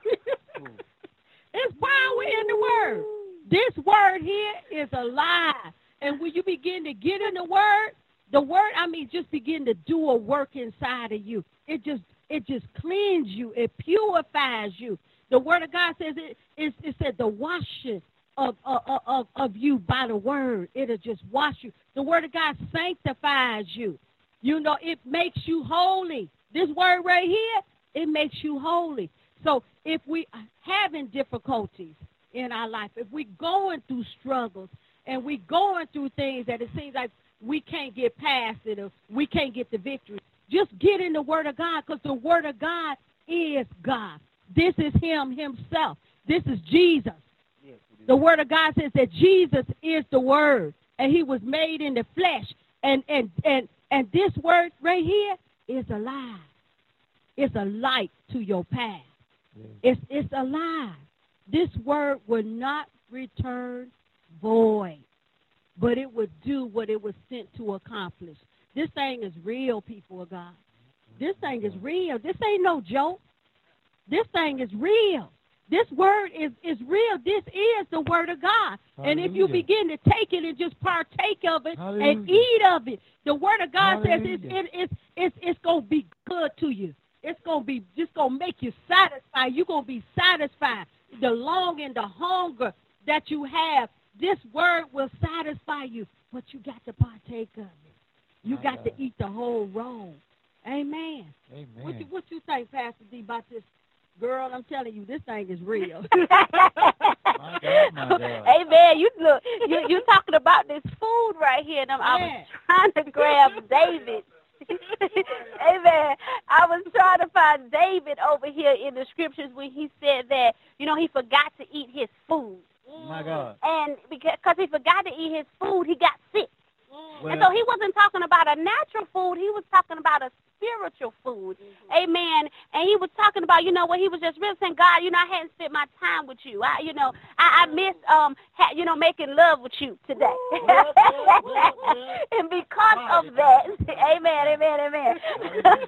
It's power in the word. This word here is alive. And when you begin to get in the word, the word, I mean, just begin to do a work inside of you. It just it just cleans you. It purifies you. The word of God says it it, it said the washing of, of of of you by the word. It'll just wash you. The word of God sanctifies you. You know, it makes you holy. This word right here, it makes you holy. So if we are having difficulties in our life, if we're going through struggles and we're going through things that it seems like we can't get past it or we can't get the victory, just get in the Word of God because the Word of God is God. This is Him Himself. This is Jesus. Yes, it is. The Word of God says that Jesus is the Word, and He was made in the flesh. And and and and this word right here is alive. It's a light to your path. It's it's alive. This word will not return void, but it would do what it was sent to accomplish. This thing is real, people of God. This thing is real. This ain't no joke. This thing is real. This word is, is real. This is the word of God. And if you begin to take it and just partake of it and eat of it, the word of God says it's, it, it's, it's, it's going to be good to you. it's gonna be just gonna make you satisfied. You're gonna be satisfied. The longing, the hunger that you have, this word will satisfy you. But you got to partake of it. You My got to eat the whole roll. Amen. Amen. What you what you think, Pastor D, about this girl? I'm telling you, this thing is real. My God, my God. Hey man, you look you you talking about this food right here and I'm, I was trying to grab David. Amen. I was trying to find David over here in the scriptures when he said that, you know, he forgot to eat his food. My God. And because cause he forgot to eat his food, he got sick. Mm. And so he wasn't talking about a natural food, he was talking about a spiritual food. Amen. And he was talking about, you know, what he was just really saying, God, you know, I hadn't spent my time with you. I, you know, I, I missed, um, ha, you know, making love with you today. and because of that, amen, amen, amen.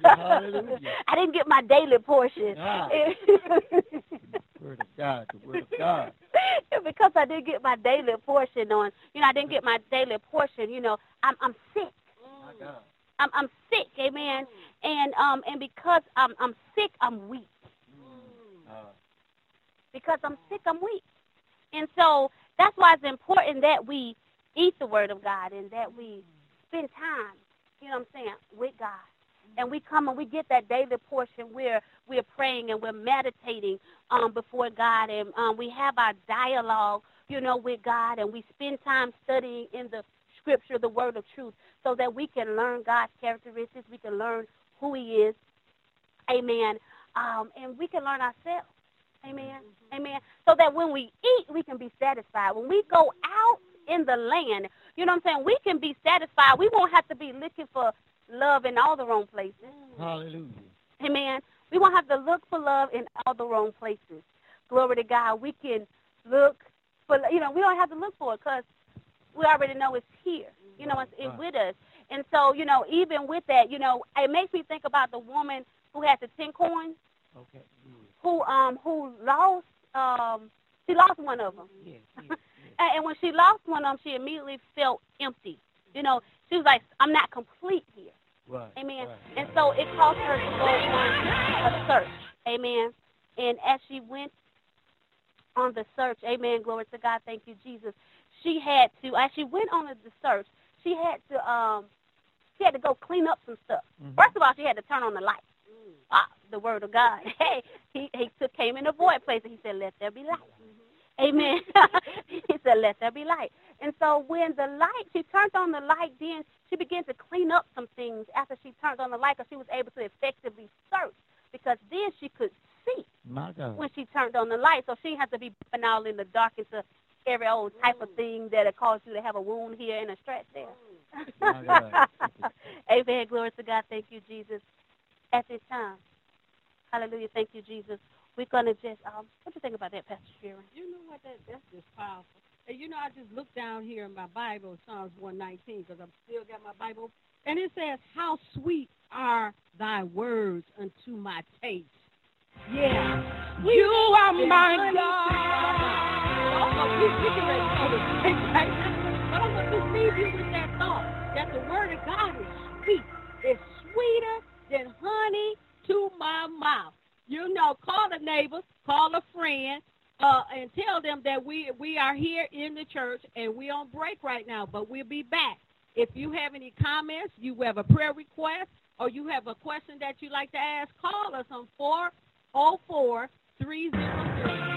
Hallelujah. I didn't get my daily portion. Ah. Word of God, the word of God. Because I didn't get my daily portion on, you know, I didn't get my daily portion, you know, I'm I'm sick. I'm I'm sick, amen. And um and because I'm I'm sick, I'm weak. Uh, Because I'm sick, I'm weak. And so that's why it's important that we eat the word of God and that we spend time, you know what I'm saying, with God. And we come and we get that daily portion where we're praying and we're meditating um, before God. And um, we have our dialogue, you know, with God and we spend time studying in the scripture, the word of truth, so that we can learn God's characteristics, we can learn who he is, amen, um, and we can learn ourselves, amen, amen, so that when we eat, we can be satisfied. When we go out in the land, you know what I'm saying, we can be satisfied. We won't have to be looking for love in all the wrong places. hallelujah. Amen. We won't have to look for love in all the wrong places. Glory to God. We can look for, you know, we don't have to look for it because we already know it's here. You know, it's, with us. And so, you know, even with that, you know, it makes me think about the woman who had the ten coins, Okay. who um who lost um she lost one of them. Yes, yes, yes. And, and when she lost one of them, she immediately felt empty. You know, she was like, I'm not complete here. Right. Amen. right. And so it caused her to go on a search. Amen. And as she went on the search, amen, glory to God, thank you, Jesus, she had to, as she went on the search, she had to, um, she had to go clean up some stuff. Mhm. First of all, she had to turn on the light. Ah, the word of God. Hey, he, he took, came in a void place and he said, let there be light. Amen. he said, let there be light. And so when the light, she turned on the light, then she began to clean up some things after she turned on the light because she was able to effectively search because then she could see when she turned on the light. So she didn't have to be putting all in the dark into every old type of thing that it caused you to have a wound here and a stretch there. Amen. Glory to God. Thank you, Jesus. At this time. Hallelujah. Thank you, Jesus. We're going to just, um, what do you think about that, Pastor Sharon? You know what? That that's just powerful. And you know, I just looked down here in my Bible, Psalms 119, because I've still got my Bible, and it says, "How sweet are thy words unto my taste." Yeah, you are my God. Also, we, we can ready to go to sleep right now, but I'm going to leave you with that thought that the word of God is sweet. It's sweeter than honey to my mouth you know, call a neighbor, call a friend, uh, and tell them that we we are here in the church and we on break right now, but we'll be back. If you have any comments, you have a prayer request, or you have a question that you'd like to ask, call us on 404 300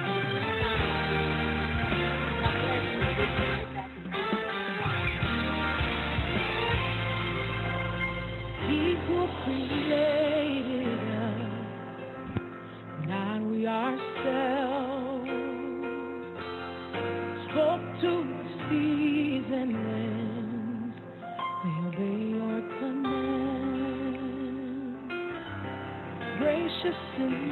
Gracious in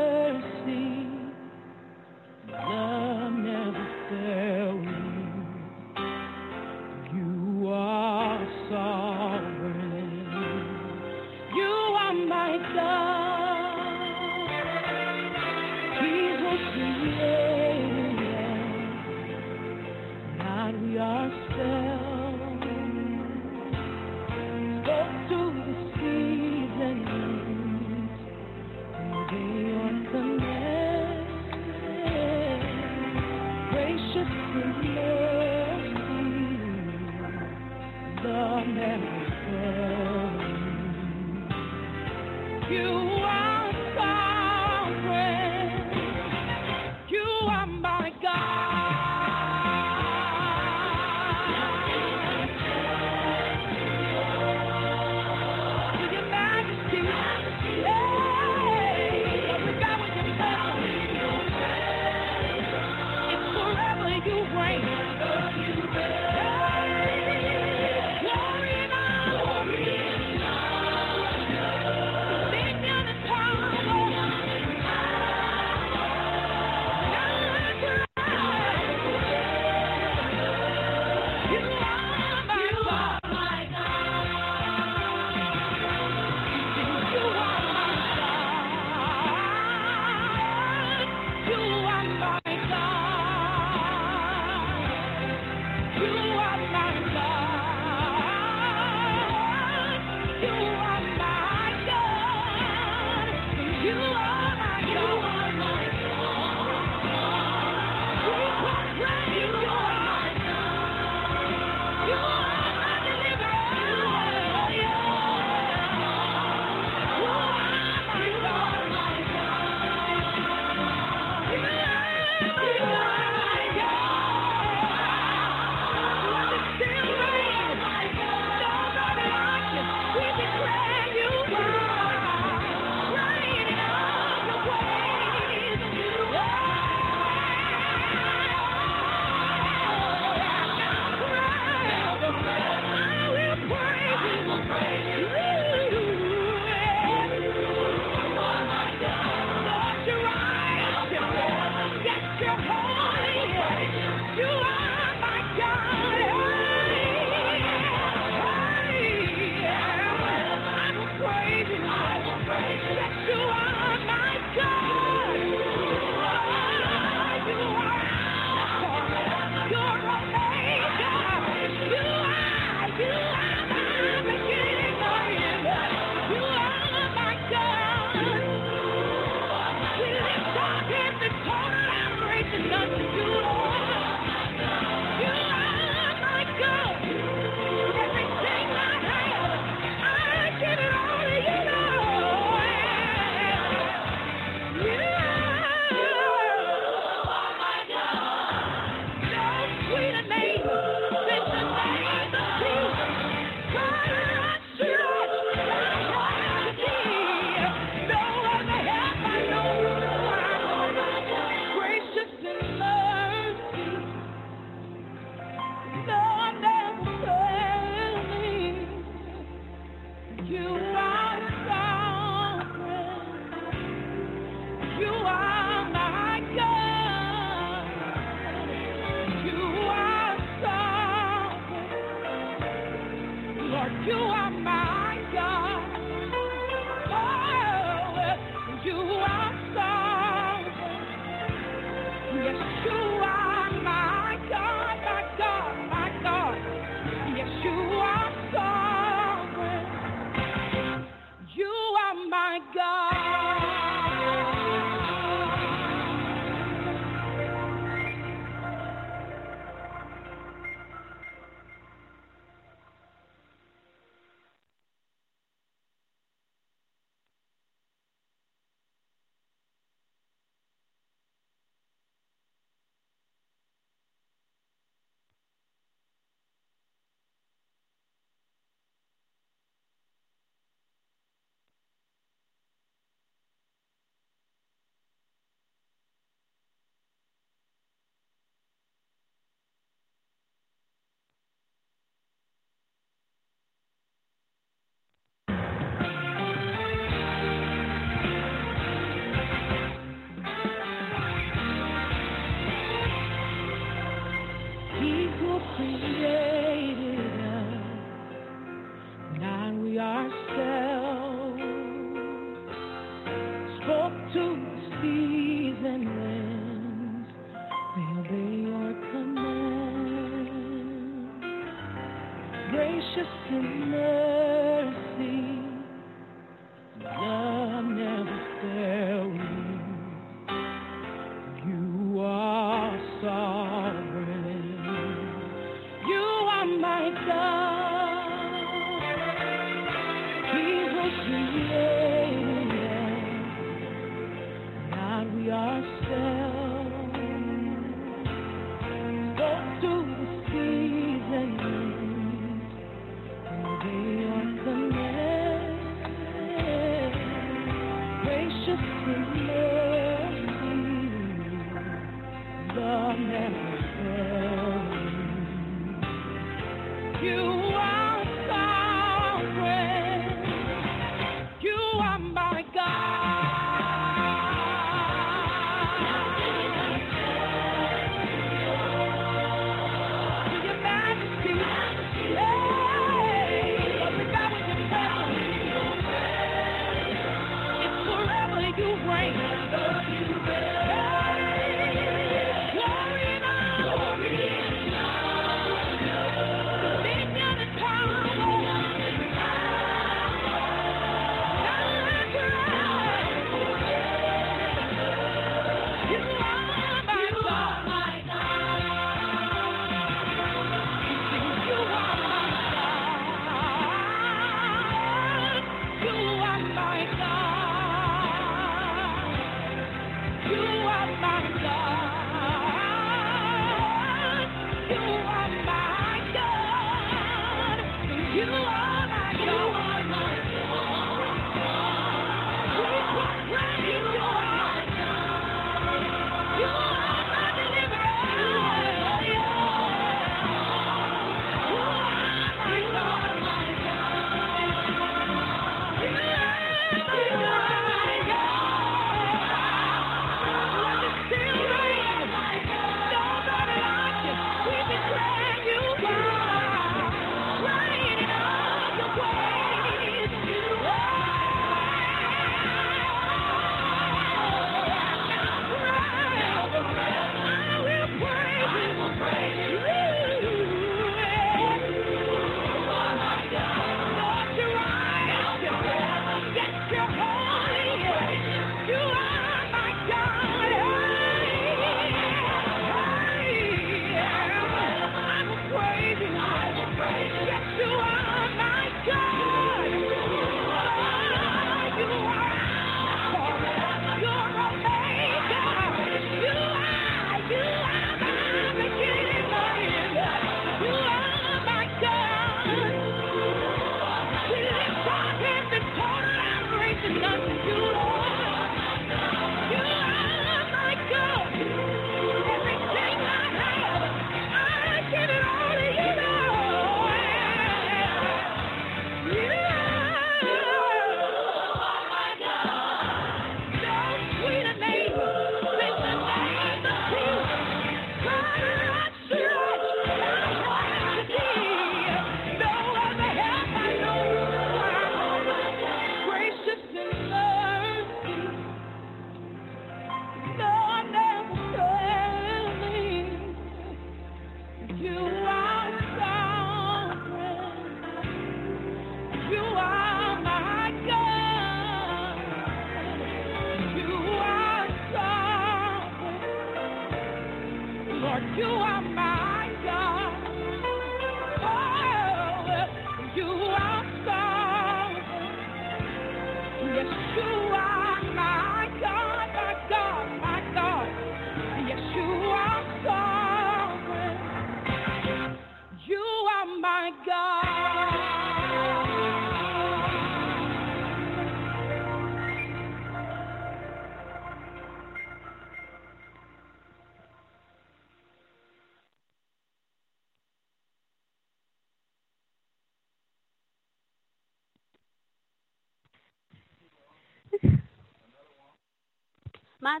On.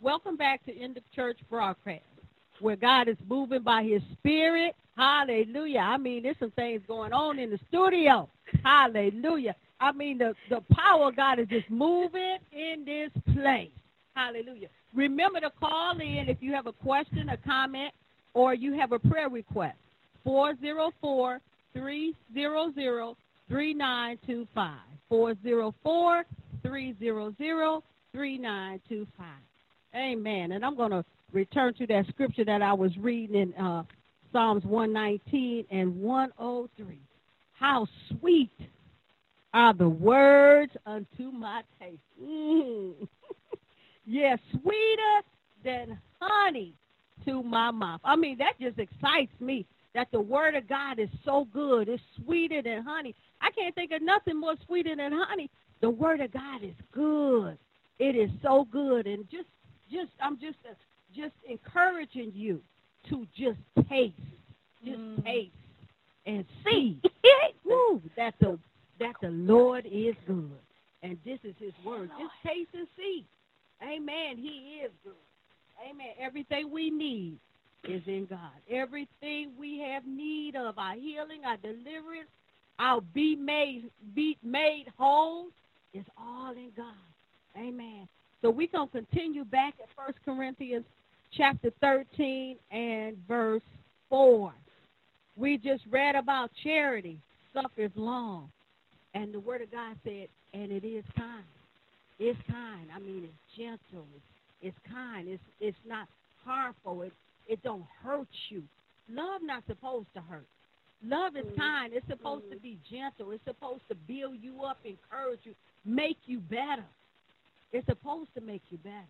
Welcome back to In The Church broadcast, where God is moving by His Spirit. Hallelujah. I mean, there's some things going on in the studio. Hallelujah. I mean, the, the power of God is just moving in this place. Hallelujah. Remember to call in if you have a question, a comment, or you have a prayer request. 404 300 3925. 404 300 3925. Amen. And I'm going to return to that scripture that I was reading in uh, Psalms 119 and 103. How sweet are the words unto my taste. Mm. yes, sweeter than honey to my mouth. I mean, that just excites me that the word of God is so good. It's sweeter than honey. I can't think of nothing more sweeter than honey. The word of God is good. It is so good. And just just I'm just uh, just encouraging you to just taste. Just Mm. taste and see. Woo, that the that the Lord is good. And this is his word. Just taste and see. Amen. He is good. Amen. Everything we need is in God. Everything we have need of, our healing, our deliverance, our be made be made whole is all in God. Amen. So we're gonna continue back at First Corinthians chapter thirteen and verse four. We just read about charity suffers long. And the word of God said, and it is kind. It's kind. I mean, it's gentle. It's, it's kind. It's it's not harmful. It it don't hurt you. Love not supposed to hurt. Love is Mhm. kind. It's supposed to be gentle. It's supposed to build you up, encourage you, make you better. It's supposed to make you better.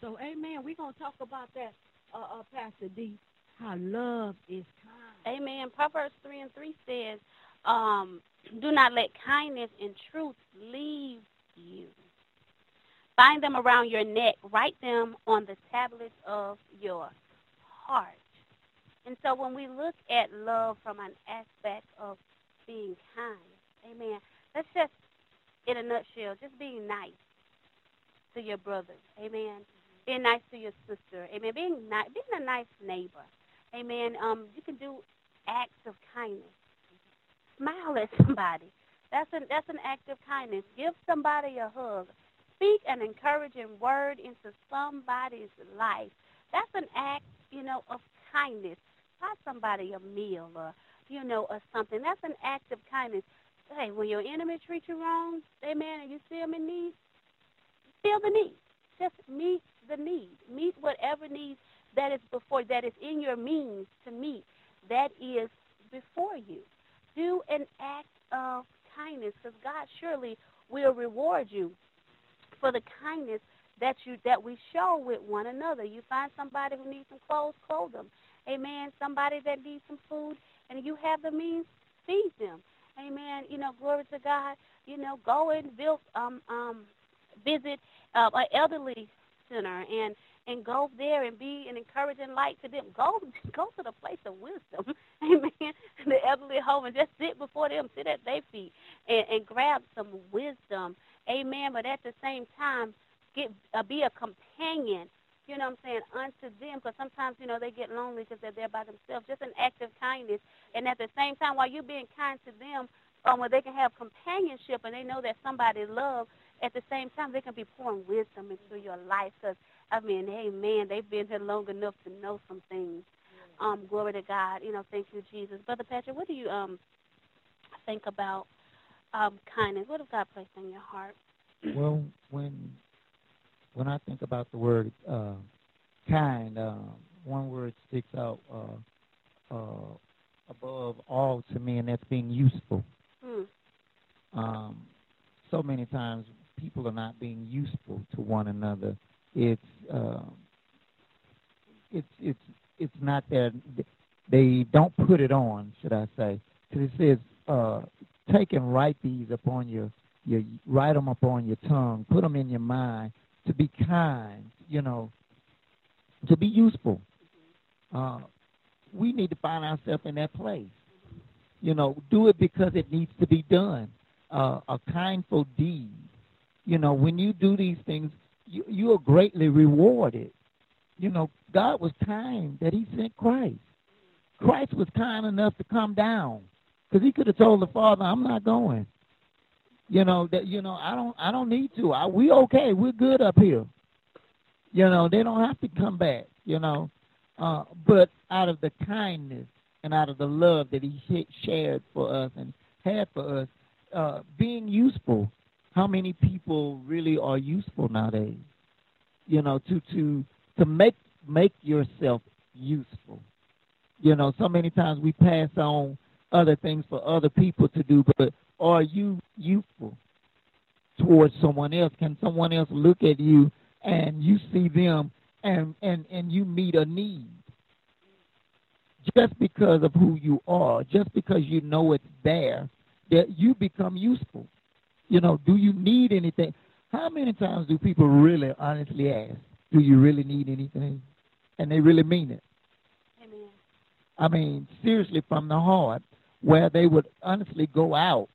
So, amen. We're going to talk about that, uh, uh, Pastor D, how love is kind. Amen. Proverbs 3 and 3 says, um, Do not let kindness and truth leave you. Bind them around your neck. Write them on the tablets of your heart. And so when we look at love from an aspect of being kind, amen, let's just, in a nutshell, just being nice to your brother, amen. Being nice to your sister, amen. Being, ni- being a nice neighbor, amen. Um, you can do acts of kindness. Smile at somebody. That's an that's an act of kindness. Give somebody a hug. Speak an encouraging word into somebody's life. That's an act, you know, of kindness. Buy somebody a meal or you know or something. That's an act of kindness. Hey, when your enemy treats you wrong, amen, and you see them in need, feel the need. Just meet the need. Meet whatever needs that is before that is in your means to meet. That is before you. Do an act of kindness because God surely will reward you for the kindness that you that we show with one another. You find somebody who needs some clothes, clothe them. Amen. Somebody that needs some food and you have the means, feed them. Amen. You know, glory to God. You know, go and build um um visit uh, an elderly center and and go there and be an encouraging light to them. Go go to the place of wisdom, amen. The elderly home and just sit before them, sit at their feet, and, and grab some wisdom, amen. But at the same time, get uh, be a companion. You know what I'm saying unto them because sometimes you know they get lonely because they're there by themselves. Just an act of kindness, and at the same time, while you're being kind to them, um, where they can have companionship and they know that somebody loves. At the same time, they can be pouring wisdom into your life because I mean, hey man, they've been here long enough to know some things. Um, glory to God. You know, thank you, Jesus. Brother Patrick, what do you um think about um kindness? What has God placed in your heart? Well, when when I think about the word uh, kind, uh, one word sticks out uh, uh, above all to me, and that's being useful. Hmm. Um, so many times people are not being useful to one another. It's uh, it's it's it's not that they don't put it on, should I say? Because it says, uh, "Take and write these upon your your write them upon your tongue, put them in your mind to be kind, you know, to be useful." Uh, we need to find ourselves in that place. You know, do it because it needs to be done. Uh, a kindful deed. You know, when you do these things, you, you are greatly rewarded. You know, God was kind that He sent Christ. Christ was kind enough to come down because He could have told the Father, "I'm not going." You know that. You know, I don't. I don't need to. I, we okay. We're good up here. You know, they don't have to come back. You know, uh, but out of the kindness and out of the love that He shared for us and had for us, uh, being useful. How many people really are useful nowadays? You know, to to to make make yourself useful. You know, so many times we pass on other things for other people to do, but are you useful towards someone else? Can someone else look at you and you see them and and and you meet a need? Just because of who you are, just because you know it's there, that you become useful. You know, do you need anything? How many times do people really honestly ask, do you really need anything? And they really mean it. Amen. I mean, seriously, from the heart, where they would honestly go out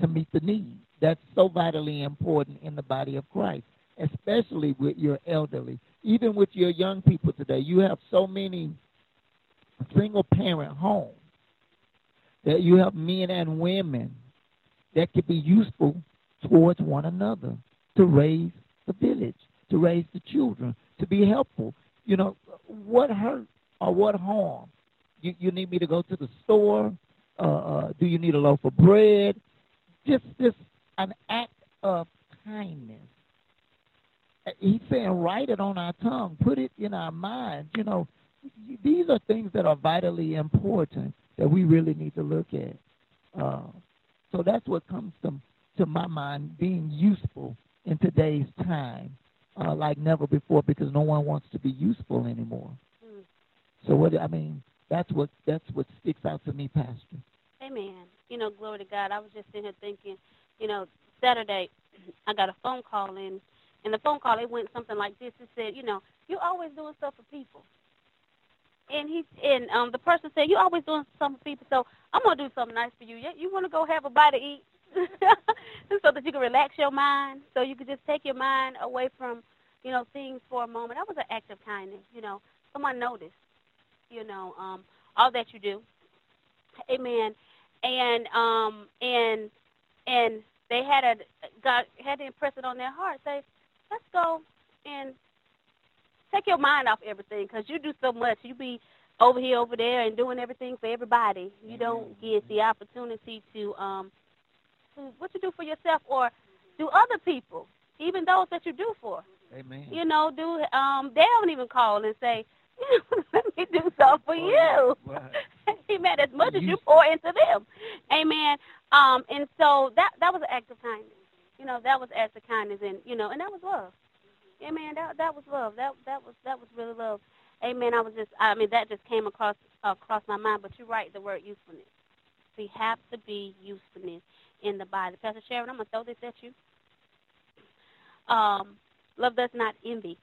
to meet the need. That's so vitally important in the body of Christ, especially with your elderly. Even with your young people today, you have so many single parent homes that you have men and women that could be useful towards one another to raise the village, to raise the children, to be helpful. You know, what hurt or what harm? You, you need me to go to the store? Uh, uh, do you need a loaf of bread? Just, just an act of kindness. He's saying, write it on our tongue, put it in our minds. You know, these are things that are vitally important that we really need to look at. Uh, so that's what comes to, to my mind, being useful in today's time, uh, like never before, because no one wants to be useful anymore. Mm. So what I mean, that's what that's what sticks out to me, Pastor. Amen. You know, glory to God. I was just sitting here thinking, you know, Saturday I got a phone call in, and the phone call it went something like this. It said, you know, you're always doing stuff for people. And he and um the person said, you're always doing something for people, so I'm gonna do something nice for you. You, you want to go have a bite to eat, so that you can relax your mind, so you can just take your mind away from, you know, things for a moment. That was an act of kindness. You know, someone noticed, you know, um, all that you do. Amen. And um and and they had a got had to impress it on their heart. Say, let's go and take your mind off everything because you do so much. You be over here, over there, and doing everything for everybody. You don't get the opportunity to um to what you do for yourself or do other people, even those that you do for. Amen. You know, do um they don't even call and say, let me do something for you. Amen. As much as you pour into them. Amen. Um, and so that that was an act of kindness. You know, that was act of kindness and you know, and that was love. Amen. That that was love. That that was that was really love. Amen. I was just I mean that just came across across my mind, but you're right, the word usefulness. We have to be usefulness in the body. Pastor Sharon, I'm gonna throw this at you. Um, love does not envy.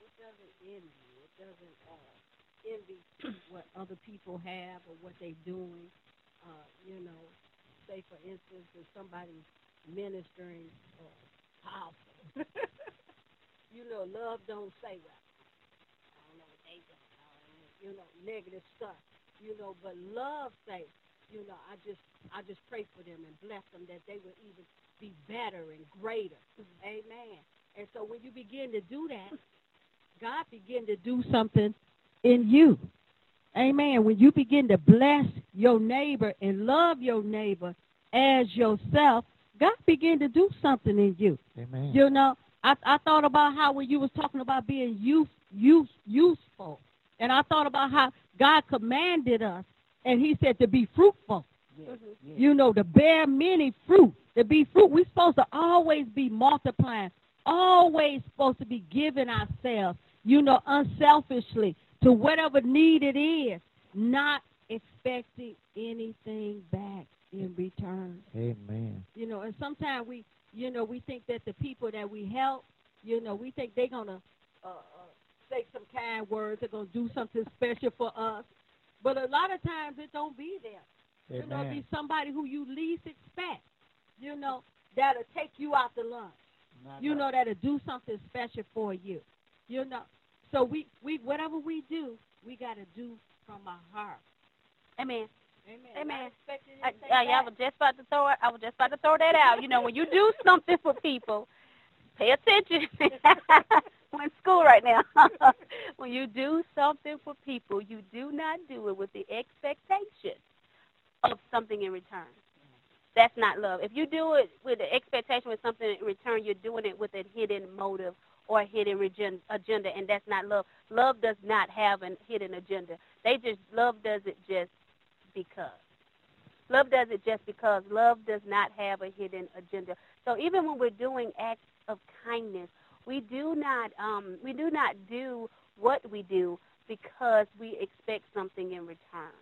It doesn't envy. It doesn't uh, envy what other people have or what they're doing. Uh, you know, say for instance, if somebody's ministering uh, powerful, you know, love don't say well. I don't know what they do. You know, negative stuff. You know, but love say, you know, I just I just pray for them and bless them that they will even be better and greater. Amen. And so when you begin to do that, God begin to do something in you. Amen. When you begin to bless your neighbor and love your neighbor as yourself, God began to do something in you. Amen. You know, I I thought about how when you was talking about being use, use, useful, and I thought about how God commanded us, and He said to be fruitful. Mm-hmm. You know, to bear many fruit, to be fruit. We're supposed to always be multiplying, always supposed to be giving ourselves, you know, unselfishly to whatever need it is, not expecting anything back in return. Amen. You know, and sometimes we, you know, we think that the people that we help, you know, we think they're gonna uh, uh, say some kind words, they're gonna do something special for us. But a lot of times it don't be there. You know, Amen. be somebody who you least expect. You know, that'll take you out to lunch. You know, that'll do something special for you. You know, so we we whatever we do, we gotta do from our heart. Amen. Amen. Amen. I, anything I, I was just about to throw. I was just about to throw that out. You know, when you do something for people, pay attention. We're in school right now. when you do something for people, you do not do it with the expectation of something in return. That's not love. If you do it with the expectation of something in return, you're doing it with a hidden motive or a hidden agenda, and that's not love. Love does not have a hidden agenda. They just love does it just because. Love does it just because. Love does not have a hidden agenda. So even when we're doing acts of kindness, we do not um, we do not do what we do because we expect something in return.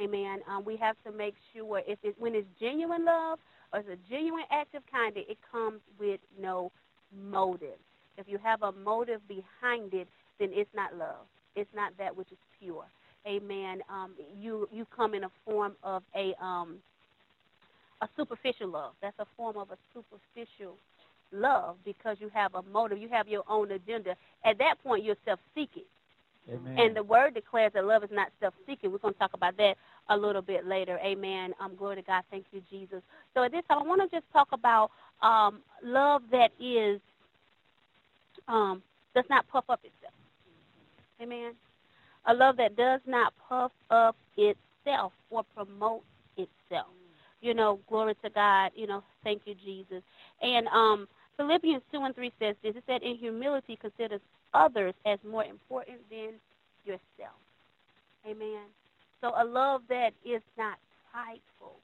Amen. Um, we have to make sure if it, when it's genuine love or it's a genuine act of kindness, it comes with no motive. If you have a motive behind it, then it's not love. It's not that which is pure. Amen. Um, you you come in a form of a um, a superficial love. That's a form of a superficial love because you have a motive. You have your own agenda. At that point, you're self-seeking. Amen. And the word declares that love is not self-seeking. We're going to talk about that a little bit later. Amen. Um, glory to God. Thank you, Jesus. So at this time, I want to just talk about um, love that is um, does not puff up itself. Amen. A love that does not puff up itself or promote itself. You know, glory to God. You know, thank you, Jesus. And um, Philippians 2 and 3 says this. It said, in humility, considers others as more important than yourself. Amen. So a love that is not prideful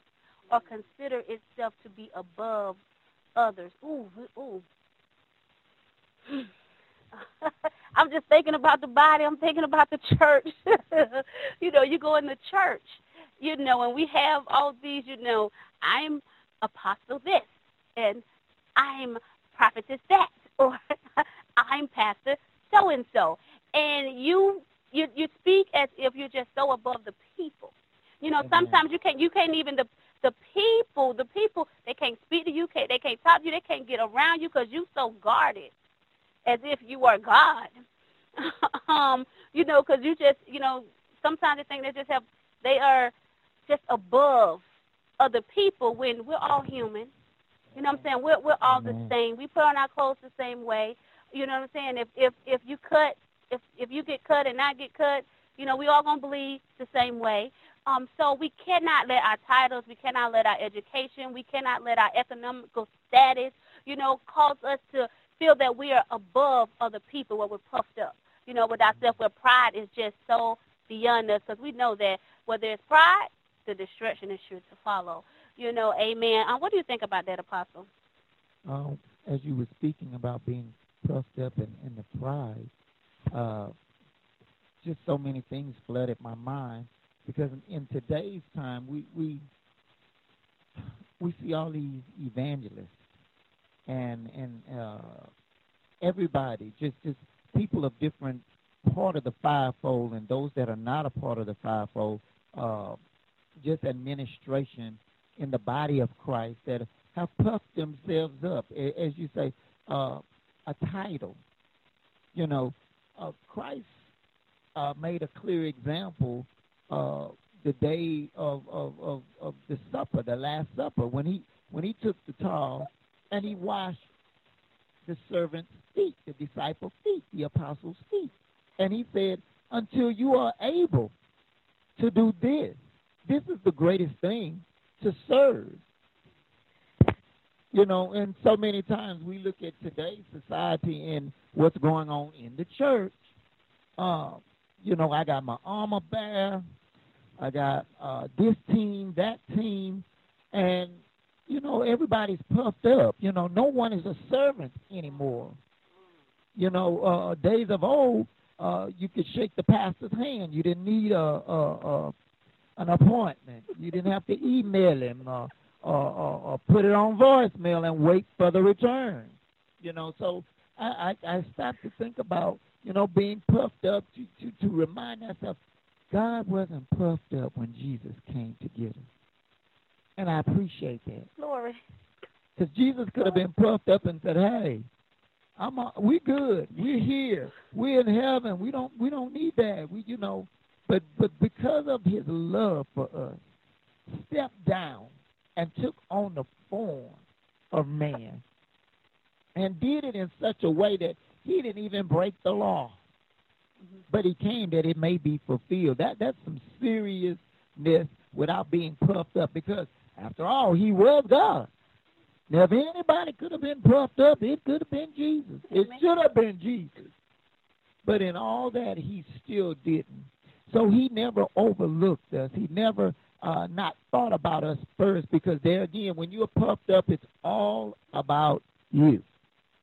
or consider itself to be above others. Ooh, ooh. I'm just thinking about the body. I'm thinking about the church. you know, you go in the church, you know, and we have all these, you know, I'm apostle this, and I'm prophetess that, or I'm pastor so and so, and you you you speak as if you're just so above the people. You know, Amen. sometimes you can't you can't even the the people the people they can't speak to you, can't they can't talk to you, they can't get around you because you're so guarded, as if you are God. um, you know, because you just you know sometimes they think they just have they are just above other people when we're all human. You know what I'm saying? We're we're all the same. We put on our clothes the same way. You know what I'm saying? If if if you cut if if you get cut and I get cut, you know, we all gonna bleed the same way. Um, so we cannot let our titles, we cannot let our education, we cannot let our economical status, you know, cause us to feel that we are above other people where we're puffed up. You know, with ourselves, where pride is just so beyond us, because we know that where there's pride, the destruction is sure to follow. You know, amen. Um, what do you think about that, Apostle? um, as you were speaking about being puffed up in, in the pride, uh, just so many things flooded my mind because in today's time we we we see all these evangelists and and uh, everybody just just people of different part of the fivefold and those that are not a part of the fivefold, uh, just administration in the body of Christ that have puffed themselves up, as you say, uh, a title. You know, uh, Christ uh, made a clear example uh, the day of, of, of, of the supper, the Last Supper, when he when he took the towel and he washed the servants' feet, the disciples' feet, the apostles' feet, and he said, "Until you are able to do this, this is the greatest thing to serve." You know, and so many times we look at today's society and what's going on in the church. Um, you know, I got my armor bearer, I got uh, this team, that team, and you know everybody's puffed up. You know, no one is a servant anymore. You know, uh, days of old, uh, you could shake the pastor's hand. You didn't need a, a, a an appointment. You didn't have to email him or, or, or, or put it on voicemail and wait for the return. You know, so I, I, I stopped to think about, you know, being puffed up to, to, to remind ourselves God wasn't puffed up when Jesus came to get us. And I appreciate that. Glory. Because Jesus could have been puffed up and said, "Hey, I'm a, we good. We're here. We're in heaven. We don't we don't need that. We you know." But but because of His love for us, stepped down and took on the form of man, and did it in such a way that He didn't even break the law, mm-hmm. but He came that it may be fulfilled. That that's some seriousness without being puffed up because after all, He was God. Now, if anybody could have been puffed up, it could have been Jesus. It should have been Jesus. But in all that, he still didn't. So he never overlooked us. He never uh, not thought about us first because there again, when you're puffed up, it's all about you.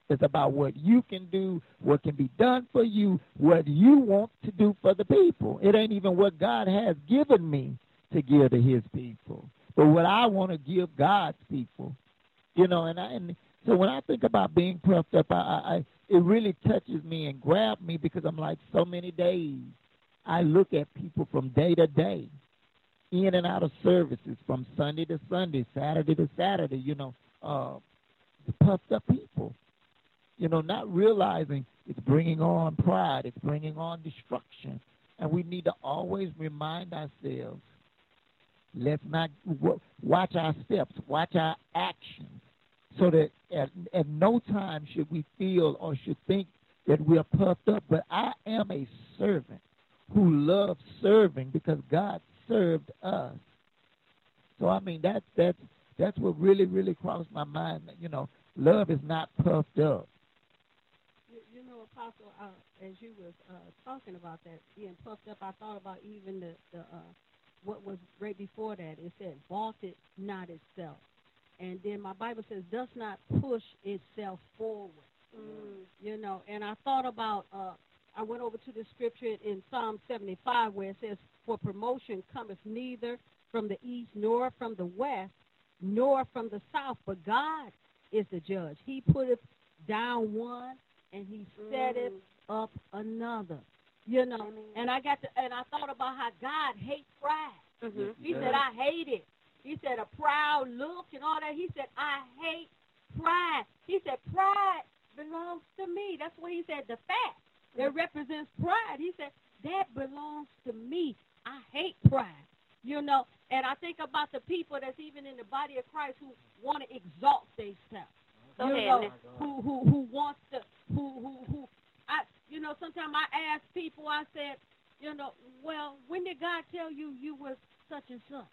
It's about what you can do, what can be done for you, what you want to do for the people. It ain't even what God has given me to give to his people, but what I want to give God's people. You know, and I and so when I think about being puffed up, I, I, it really touches me and grabs me because I'm like so many days. I look at people from day to day, in and out of services, from Sunday to Sunday, Saturday to Saturday. You know, uh, the puffed up people. You know, not realizing it's bringing on pride, it's bringing on destruction, and we need to always remind ourselves. Let's not watch our steps, watch our actions so that at, at no time should we feel or should think that we are puffed up. But I am a servant who loves serving because God served us. So I mean that's that's that's what really really crossed my mind. You know, love is not puffed up. You, you know, Apostle, uh, as you was uh, talking about that being puffed up, I thought about even the, the uh, what was right before that. It said, "Vaunted not itself," and then my Bible says, "Does not push itself forward." Mm. You know, and I thought about. Uh, I went over to the scripture in Psalm 75 where it says, "For promotion cometh neither from the east nor from the west, nor from the south, but God is the judge. He putteth down one and he setteth Mm. up another. You know, and I got to, and I thought about how God hates pride. Mhm. He Yeah. said, I hate it. He said, a proud look and all that. He said, I hate pride. He said, pride belongs to me. That's what he said, the fat that represents pride. He said, that belongs to me. I hate pride. You know, and I think about the people that's even in the body of Christ who want to exalt themselves. Go you know, who who who wants to who who who I you know sometimes I ask people I said you know well when did God tell you you was such and such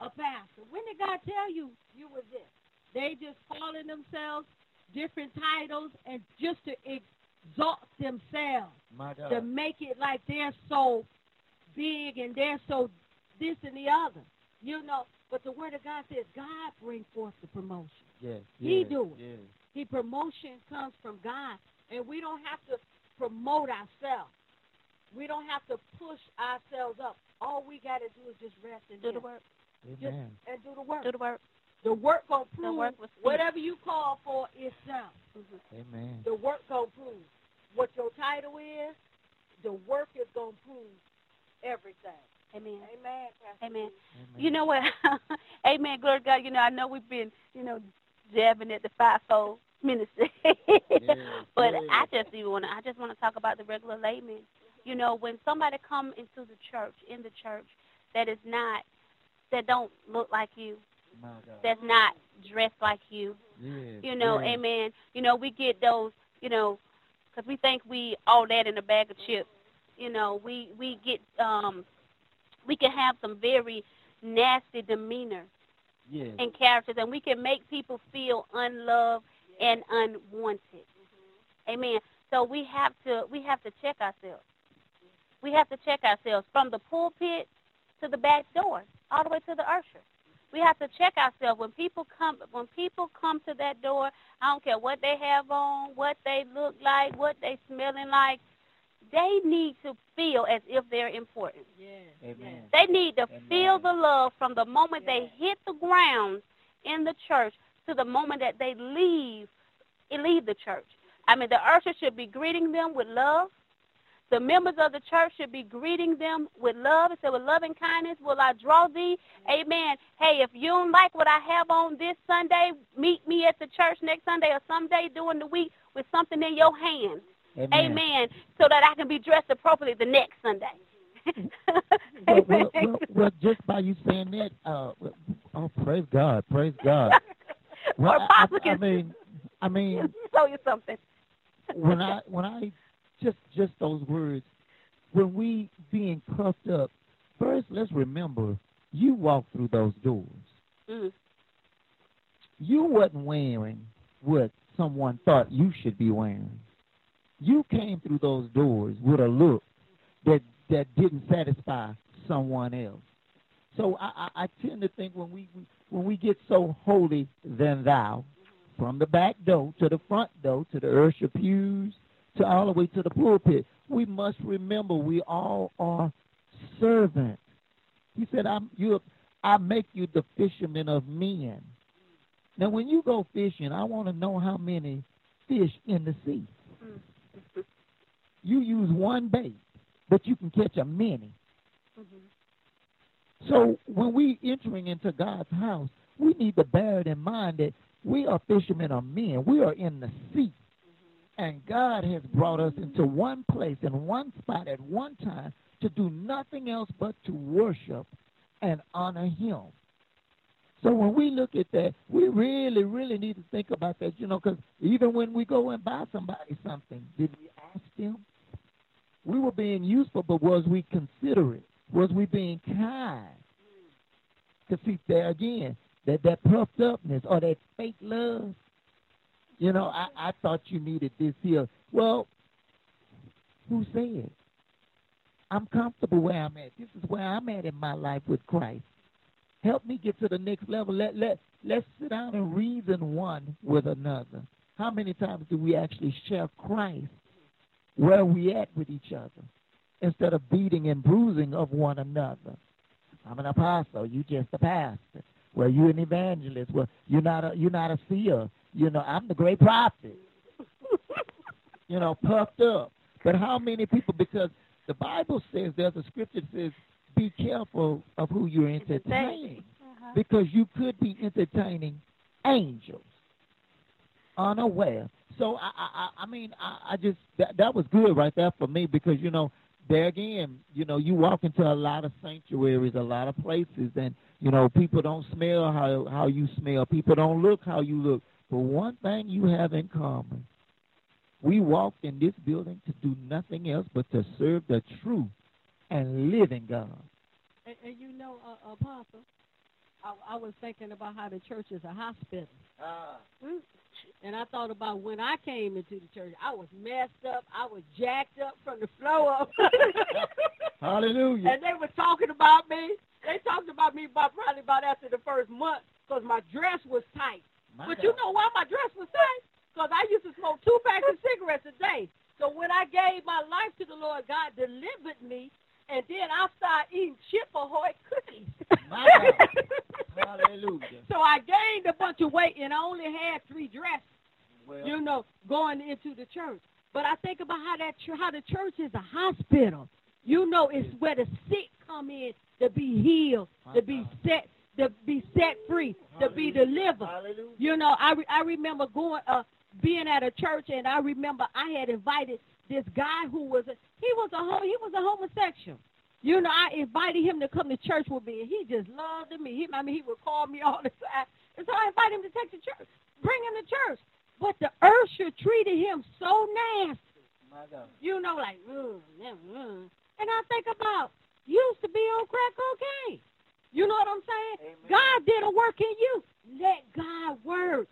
a pastor? When did God tell you you was this? They just calling themselves different titles and just to exalt themselves to make it like they're so big and they're so this and the other you know. But the word of God says God bring forth the promotion. Yes, He do it. yes. the promotion comes from God, and we don't have to promote ourselves. We don't have to push ourselves up. All we got to do is just rest and Do the work. Just, Amen. and do the work. Do the work. The work gonna The prove work whatever you call for is done. Mm-hmm. Amen. The work gonna prove what your title is. The work is gonna prove everything. Amen. Amen. Pastor Amen. You know what? Amen. Glory to God. You know, I know we've been, you know, jabbing at the fivefold ministry, but yes. I just even want to. I just want to talk about the regular layman. You know, when somebody come into the church, in the church, that is not, that don't look like you, that's not dressed like you. Yes, You know, yes. amen. You know, we get those, you know, because we think we all that in a bag of chips. You know, we we get um, we can have some very nasty demeanor Yes. and characters, and we can make people feel unloved and unwanted. Amen. So we have to we have to check ourselves. We have to check ourselves from the pulpit to the back door, all the way to the usher. We have to check ourselves when people come when people come to that door. I don't care what they have on, what they look like, what they smelling like. They need to feel as if they're important. Yes. Amen. They need to Amen. feel the love from the moment Yeah. they hit the ground in the church to the moment that they leave leave the church. I mean, the usher should be greeting them with love. The members of the church should be greeting them with love. and said, with love and kindness will I draw thee. Amen. Hey, if you don't like what I have on this Sunday, meet me at the church next Sunday or someday during the week with something in your hand. Amen. Amen. So that I can be dressed appropriately the next Sunday. Well, well, well, well, just by you saying that, uh, oh, praise God, praise God. Well, or I, I, I mean, I mean, show you something. when I when I just just those words, when we being puffed up, first let's remember you walked through those doors. Mm. You wasn't wearing what someone thought you should be wearing. You came through those doors with a look that that didn't satisfy someone else. So I, I, I tend to think when we we- when we get so holy than thou, from the back door to the front door to the usher pews to all the way to the pulpit, we must remember we all are servants. He said, "I'm you. I make you the fishermen of men." Now, when you go fishing, I want to know how many fish in the sea. Mm. You use one bait, but you can catch a many. Mhm. So when we entering into God's house, we need to bear it in mind that we are fishermen of men. We are in the sea. And God has brought us into one place and one spot at one time to do nothing else but to worship and honor him. So when we look at that, we really, really need to think about that, you know, because even when we go and buy somebody something, did we ask them? We were being useful, but was we considerate? Was we being kind? To see there again, that that puffed upness or that fake love. You know, I, I thought you needed this here. Well, who said? I'm comfortable where I'm at. This is where I'm at in my life with Christ. Help me get to the next level. Let let let's sit down and reason one with another. How many times do we actually share Christ where we at with each other instead of beating and bruising of one another? I'm an apostle. You just a pastor. Well, you're an evangelist. Well, you're not a you're not a seer. You know, I'm the great prophet. you know, puffed up. But how many people? Because the Bible says there's a scripture that says, "Be careful of who you're entertaining." Uh-huh. because you could be entertaining angels unaware. So I, I, I- mean, I, I just that, that was good right there for me because you know, there again, you know, you walk into a lot of sanctuaries, a lot of places, and you know, people don't smell how how you smell. People don't look how you look. But one thing you have in common, we walked in this building to do nothing else but to serve the true and living God. And, and you know, uh, Apostle, I, I was thinking about how the church is a hospital. Mm. And I thought about when I came into the church, I was messed up. I was jacked up from the flow up. Hallelujah. and they were talking about me. They talked about me about probably about after the first month because my dress was tight. My but God. you know why my dress was tight? Because I used to smoke two packs of cigarettes a day. So when I gave my life to the Lord, God delivered me, and then I started eating chip ahoy cookies. My God. Hallelujah. So I gained a bunch of weight, and I only had three dresses, Well, you know, going into the church. But I think about how that how the church is a hospital. You know, it's where the sick come in to be healed, to be set, to be set free, to be delivered. hallelujah. You know, I re- I remember going uh being at a church, and I remember I had invited this guy who was a, he was a ho- he was a homosexual. You know, I invited him to come to church with me, and he just loved me. He, I mean, he would call me all the time, and so I invited him to take to church, bring him to church. But the usher treated him so nasty. You know, like, mm, mm, mm. and I think about used to be on crack cocaine. You know what I'm saying? Amen. God did a work in you. Let God work.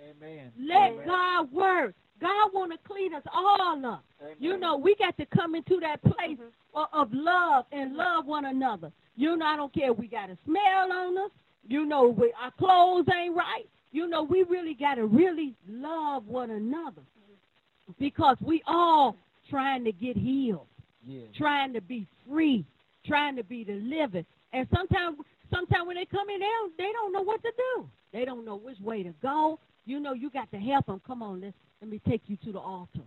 Amen. Let Amen. God work. God want to clean us all up. Amen. You know, we got to come into that place Mhm. of, love and love one another. You know, I don't care if we got a smell on us. You know, we, our clothes ain't right. You know, we really got to really love one another because we all trying to get healed, Yeah. trying to be free, trying to be delivered. And sometimes, sometimes when they come in, they don't, they don't know what to do. They don't know which way to go. You know, you got to help them. Come on, let's let me take you to the altar.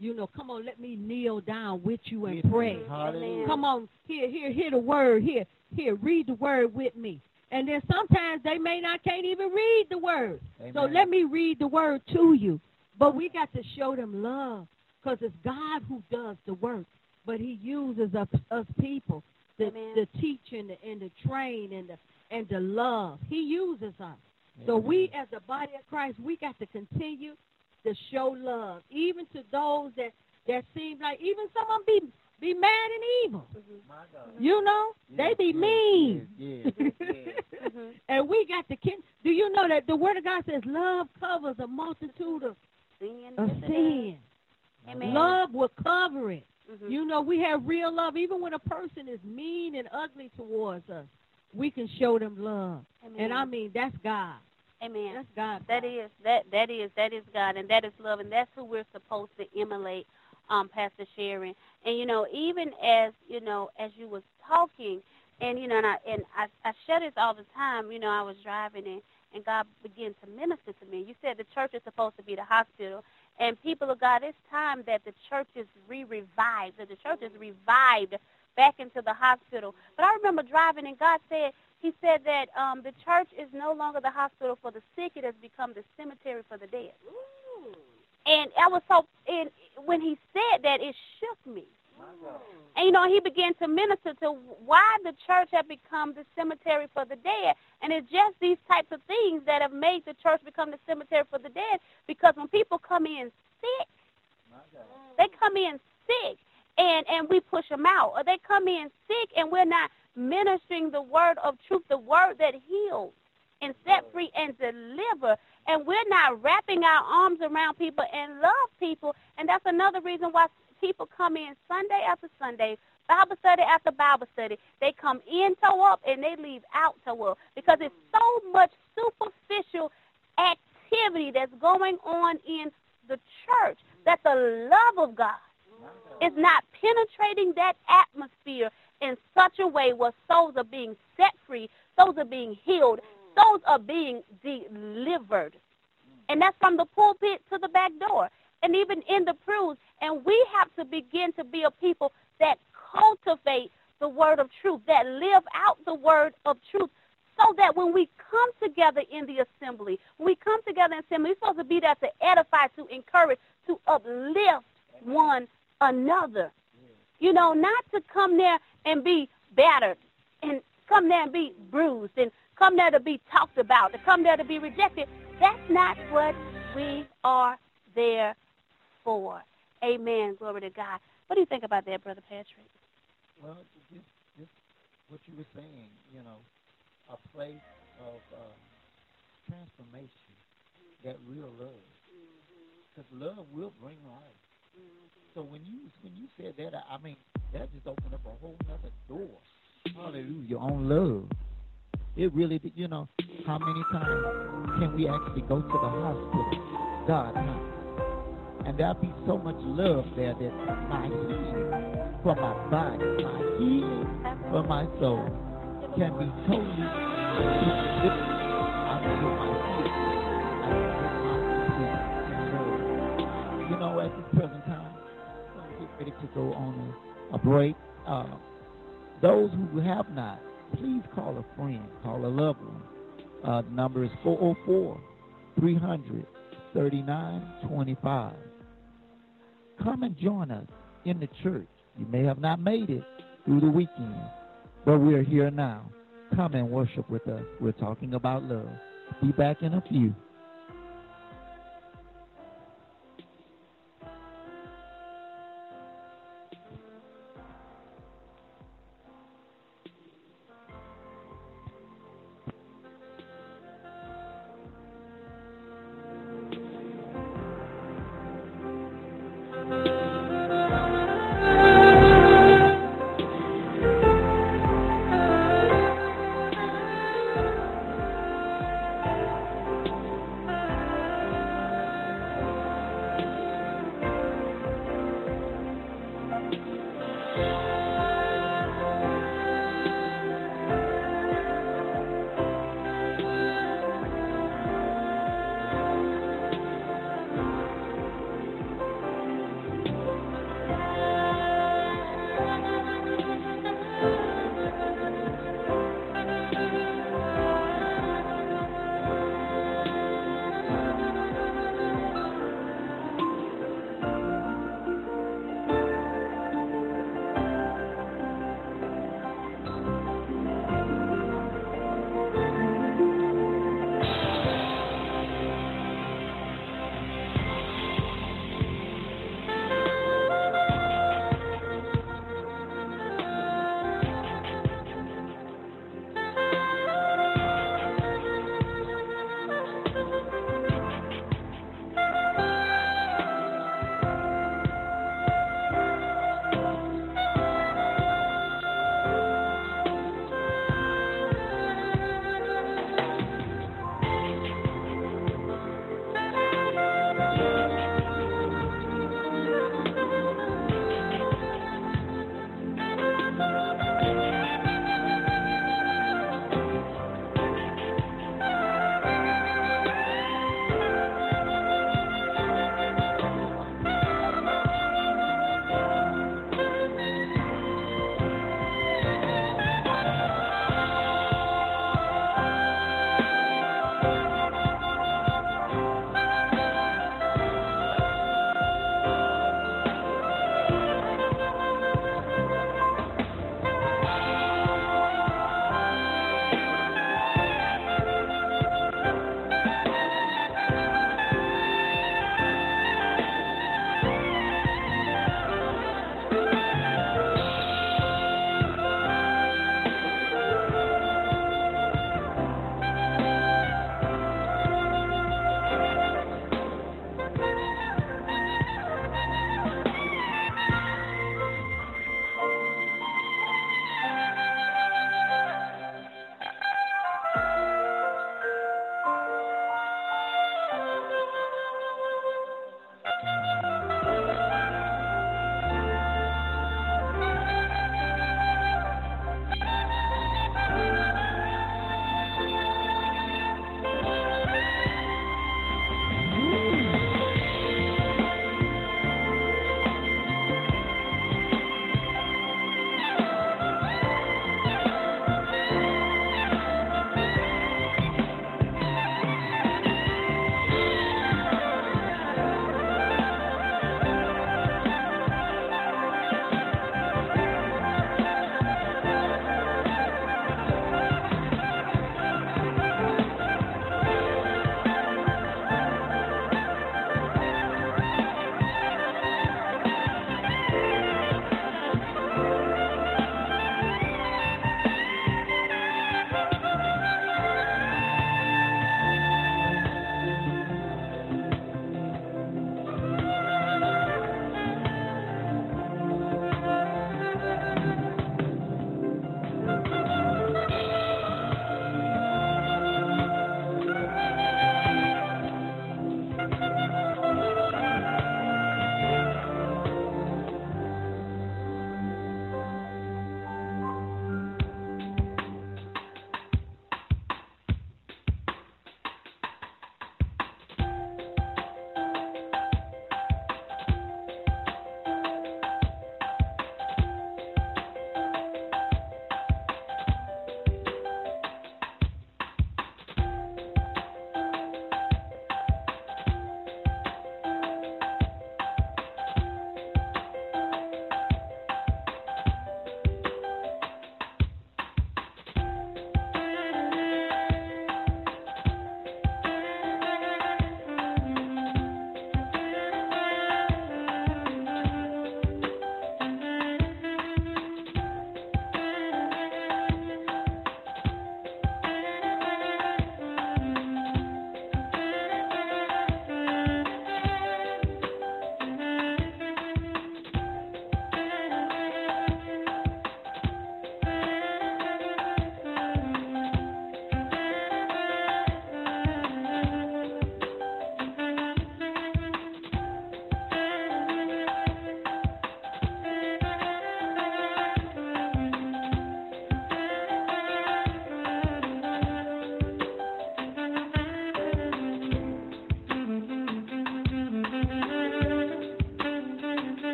You know, come on, let me kneel down with you and pray. Hallelujah. Come on, here, here, hear the word. Here, here, read the word with me. And then sometimes they may not can't even read the word. So let me read the word to you. But we got to show them love because it's God who does the work. But He uses us, us people, the, Amen. the teach and the, and the train and the and the love. He uses us. So we, as the body of Christ, we got to continue to show love, even to those that that seem like even some of them be be mad and evil. My God. You know, they be Yes, mean. Yes. Mhm. And we got to kin- do you know that the word of God says love covers a multitude of, Sin. of Yes, sin. Amen. Love will cover it. Mhm. You know, we have real love. Even when a person is mean and ugly towards us, we can show them love. Amen. And I mean, that's God. Amen. That's God. That is that that is that is God and that is love and that's who we're supposed to emulate, um, Pastor Sharon. And you know, even as you know, as you was talking, and you know, and I and I, I share this all the time. You know, I was driving and and God began to minister to me. You said the church is supposed to be the hospital, and people of God, it's time that the church is re-revived. That the church is revived back into the hospital. But I remember driving and God said, He said that um, the church is no longer the hospital for the sick; it has become the cemetery for the dead. And I was so, and when He said that, it shook me. And you know, he began to minister to why the church had become the cemetery for the dead. And it's just these types of things that have made the church become the cemetery for the dead. Because when people come in sick, they come in sick, and and we push them out, or they come in sick, and we're not ministering the word of truth, the word that heals and set free and deliver. And we're not wrapping our arms around people and love people. And that's another reason why people come in Sunday after Sunday, Bible study after Bible study. They come in toe up and they leave out toe up because it's mm. so much superficial activity that's going on in the church that the love of God is not penetrating that atmosphere in such a way where souls are being set free, souls are being healed, souls are being delivered. And that's from the pulpit to the back door and even in the pews. And we have to begin to be a people that cultivate the word of truth, that live out the word of truth, so that when we come together in the assembly, when we come together in assembly, we're supposed to be there to edify, to encourage, to uplift one another. You know, not to come there and be battered and come there and be bruised and come there to be talked about, to come there to be rejected. That's not what we are there for. Amen. Glory to God. What do you think about that, Brother Patrick? Well, just, just what you were saying, you know, a place of uh, transformation, that real love. Because love will bring life. So when you when you said that, I I mean, that just opened up a whole other door. Hallelujah, on love. It really, you know, how many times can we actually go to the hospital, God and there'll be so much love there that my healing for my body, my healing for my soul can be totally delivered. I my healing. I my love. You know, at this present ready to go on a, a break. Uh, those who have not, please call a friend, call a loved one. Uh, the number is 404 300 3925. Come and join us in the church. You may have not made it through the weekend, but we are here now. Come and worship with us. We're talking about love. Be back in a few.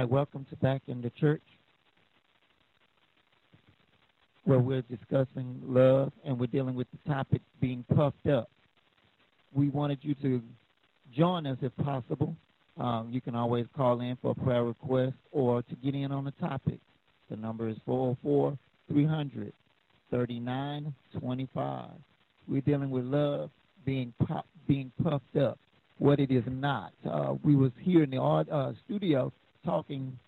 Hi, welcome to Back in the Church, where we're discussing love and we're dealing with the topic being puffed up. We wanted you to join us if possible. Um, you can always call in for a prayer request or to get in on the topic. The number is 404 300 3925. We're dealing with love being pop, being puffed up, what it is not. Uh, we was here in the uh, studio talking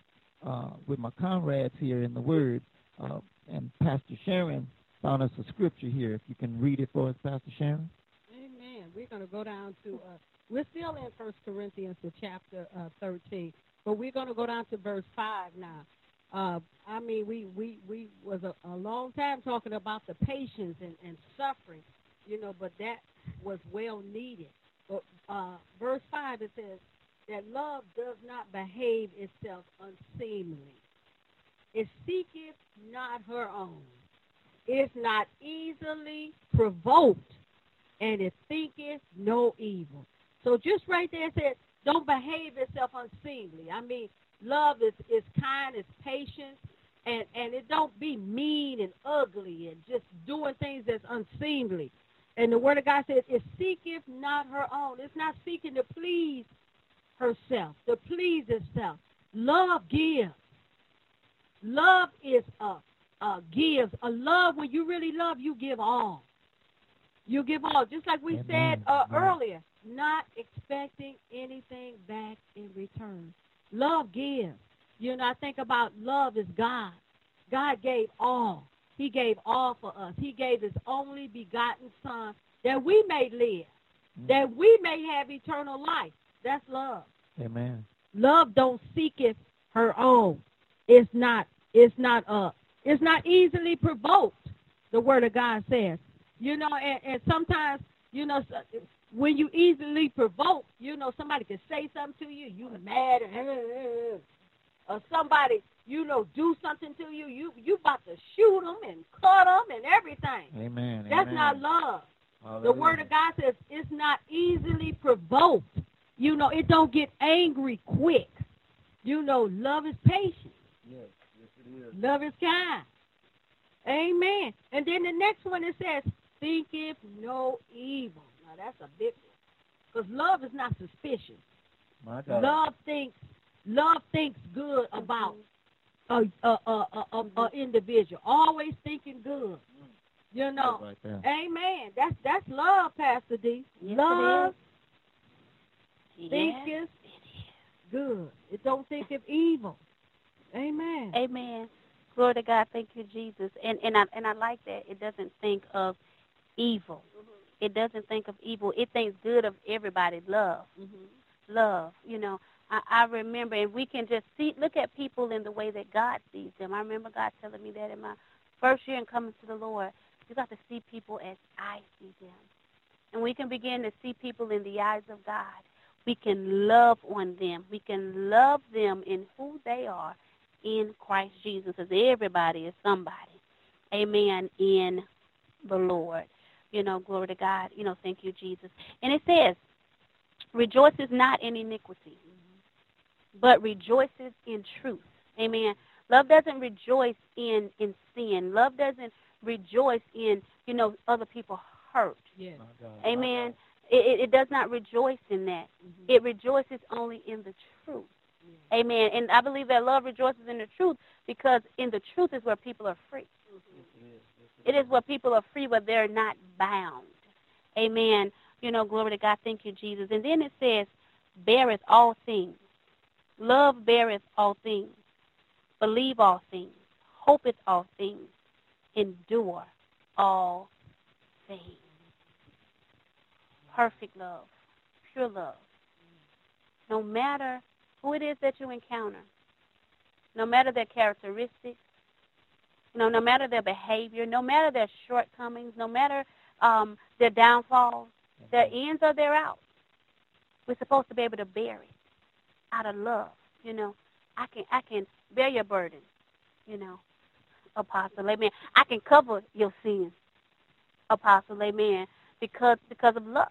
uh, with my comrades here in the Word, uh, and Pastor Sharon found us a scripture here. If you can read it for us, Pastor Sharon. Amen. We're going to go down to, uh, we're still in First Corinthians, the chapter uh, 13, but we're going to go down to verse 5 now. Uh, I mean, we, we, we was a, a long time talking about the patience and, and suffering, you know, but that was well needed. But uh, verse 5, it says, that love does not behave itself unseemly. It seeketh not her own. It is not easily provoked, and it thinketh no evil. So just right there it says, don't behave itself unseemly. I mean, love is, is kind, it's patient, and, and it don't be mean and ugly and just doing things that's unseemly. And the word of God says, it seeketh not her own. It's not seeking to please herself, to please herself. Love gives. Love is a, a gives. A love when you really love, you give all. You give all. Just like we Amen. said uh, earlier, not expecting anything back in return. Love gives. You know, I think about love is God. God gave all. He gave all for us. He gave his only begotten son that we may live, Mm. that we may have eternal life. That's love. Amen. Love don't seeketh her own. It's not. It's not. Uh. It's not easily provoked. The word of God says. You know, and, and sometimes you know when you easily provoke, you know somebody can say something to you, you mad, and, or somebody you know do something to you, you you about to shoot them and cut them and everything. Amen. That's Amen. not love. The word of God says it's not easily provoked. You know, it don't get angry quick. You know, love is patient. Yes, yes it is. Love is kind. Amen. And then the next one it says, thinketh no evil. Now that's a big one. Because love is not suspicious. My God. Love thinks love thinks good about a a a a, a, a individual. Always thinking good. You know. Right there. Amen. That's that's love, Pastor D. Yes, love Yes, thinketh good. It don't think of evil. Amen. Amen. Glory to God. Thank you, Jesus. And and I and I like that. It doesn't think of evil. It doesn't think of evil. It thinks good of everybody. Love. Mm-hmm. Love. You know, I, I remember, and we can just see, look at people in the way that God sees them. I remember God telling me that in my first year in coming to the Lord. You got to see people as I see them. And we can begin to see people in the eyes of God. We can love on them. We can love them in who they are in Christ Jesus, because everybody is somebody. Amen. In the Lord. You know, glory to God. You know, thank you, Jesus. And it says, rejoices not in iniquity, but rejoices in truth. Amen. Love doesn't rejoice in in sin. Love doesn't rejoice in you know other people hurt. Yes. My God. Amen. It, it, does not rejoice in that. Mhm. It rejoices only in the truth. Amen. And I believe that love rejoices in the truth because in the truth is where people are free. It is where people are free, where they're not bound. Amen. You know, glory to God. Thank you, Jesus. And then it says, beareth all things. Love beareth all things. Believe all things. Hopeth all things. Endure all things. Perfect love. Pure love. No matter who it is that you encounter, no matter their characteristics, you know, no matter their behavior, no matter their shortcomings, no matter um, their downfalls, their ins or their outs, we're supposed to be able to bear it out of love. You know, I can I can bear your burden. You know, apostle, amen. I can cover your sins, apostle, amen, because because of love.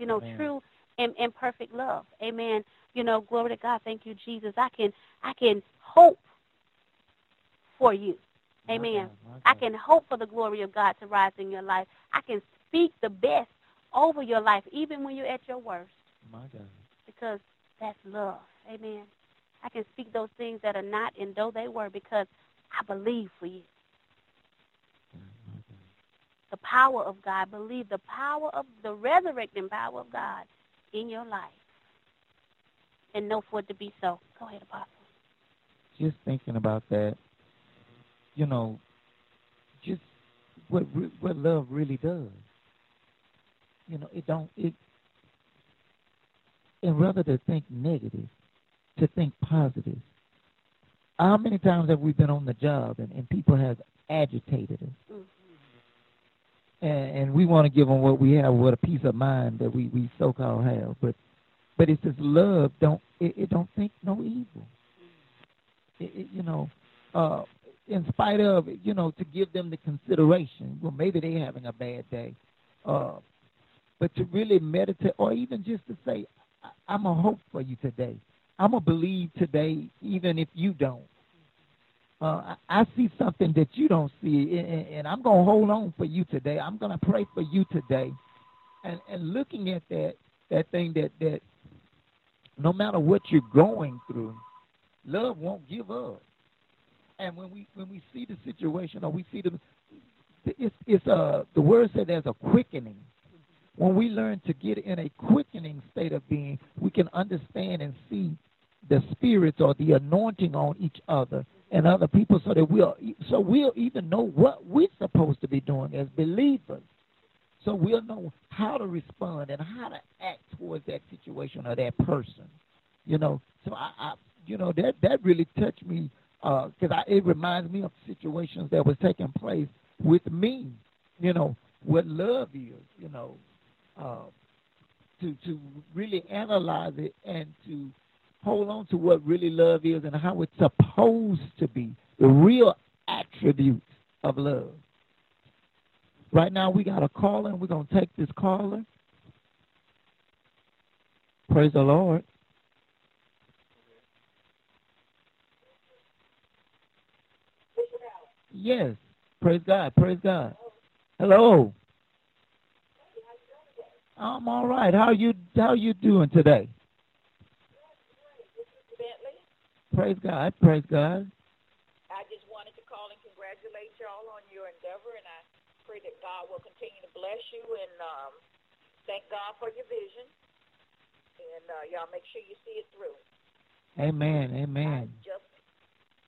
You know, Amen. true in, in perfect love. Amen. You know, glory to God. Thank you, Jesus. I can I can hope for you. Amen. God, my I can hope for the glory of God to rise in your life. I can speak the best over your life, even when you're at your worst, My God. because that's love. Amen. I can speak those things that are not and though they were because I believe for you. My God. The power of God. Believe the power of the resurrecting power of God in your life. And know for it to be so. Go ahead, Apostle. just thinking about that, you know, just what what love really does. You know, it don't it. And rather to think negative, to think positive. How many times have we been on the job and, and people have agitated us, Mhm. And, and we want to give them what we have, what a peace of mind that we we so called have, but but it says love don't it, it don't think no evil it, it, you know, uh, in spite of, you know, to give them the consideration. Well, maybe they're having a bad day. Uh, but to really meditate, or even just to say, I'm a hope for you today. I'm a believe today, even if you don't. Uh, I, see something that you don't see, and, and- I'm going to hold on for you today. I'm going to pray for you today. And, and looking at that, that thing that, that no matter what you're going through, love won't give up. And when we when we see the situation or we see the it's it's uh the word said there's a quickening. When we learn to get in a quickening state of being, we can understand and see the spirits or the anointing on each other and other people so that we'll so we'll even know what we're supposed to be doing as believers. So we'll know how to respond and how to act towards that situation or that person. You know, so I, I you know that that really touched me because I it reminds me of situations that was taking place with me. You know what love is. You know, uh, to to really analyze it and to hold on to what really love is and how it's supposed to be. The real attributes of love. Right now we got a caller and we're gonna take this caller. Praise the Lord. Yes. Praise God. Praise God. Hello. I'm all right. How you how you doing today? Praise God. Praise God. I just wanted to call and congratulate y'all on your endeavor, and I pray that God will continue to bless you and um, thank God for your vision. And uh, y'all make sure you see it through. Amen. I Amen. just,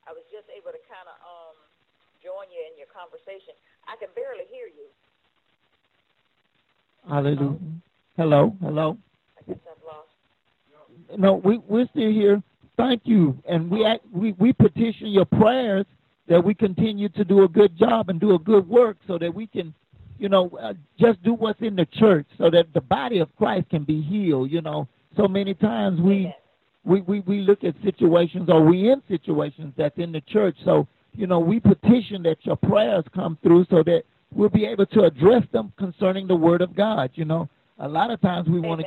I was just able to kind of um, join you in your conversation. I can barely hear you. Hallelujah. Hello. Hello. I guess I've lost. No, we we're still here. Thank you, and we act, we we petition your prayers that we continue to do a good job and do a good work, so that we can, you know, uh, just do what's in the church, so that the body of Christ can be healed. You know, so many times we we we, we look at situations or we in situations that's in the church. So you know, we petition that your prayers come through, so that we'll be able to address them concerning the Word of God. You know, a lot of times we want to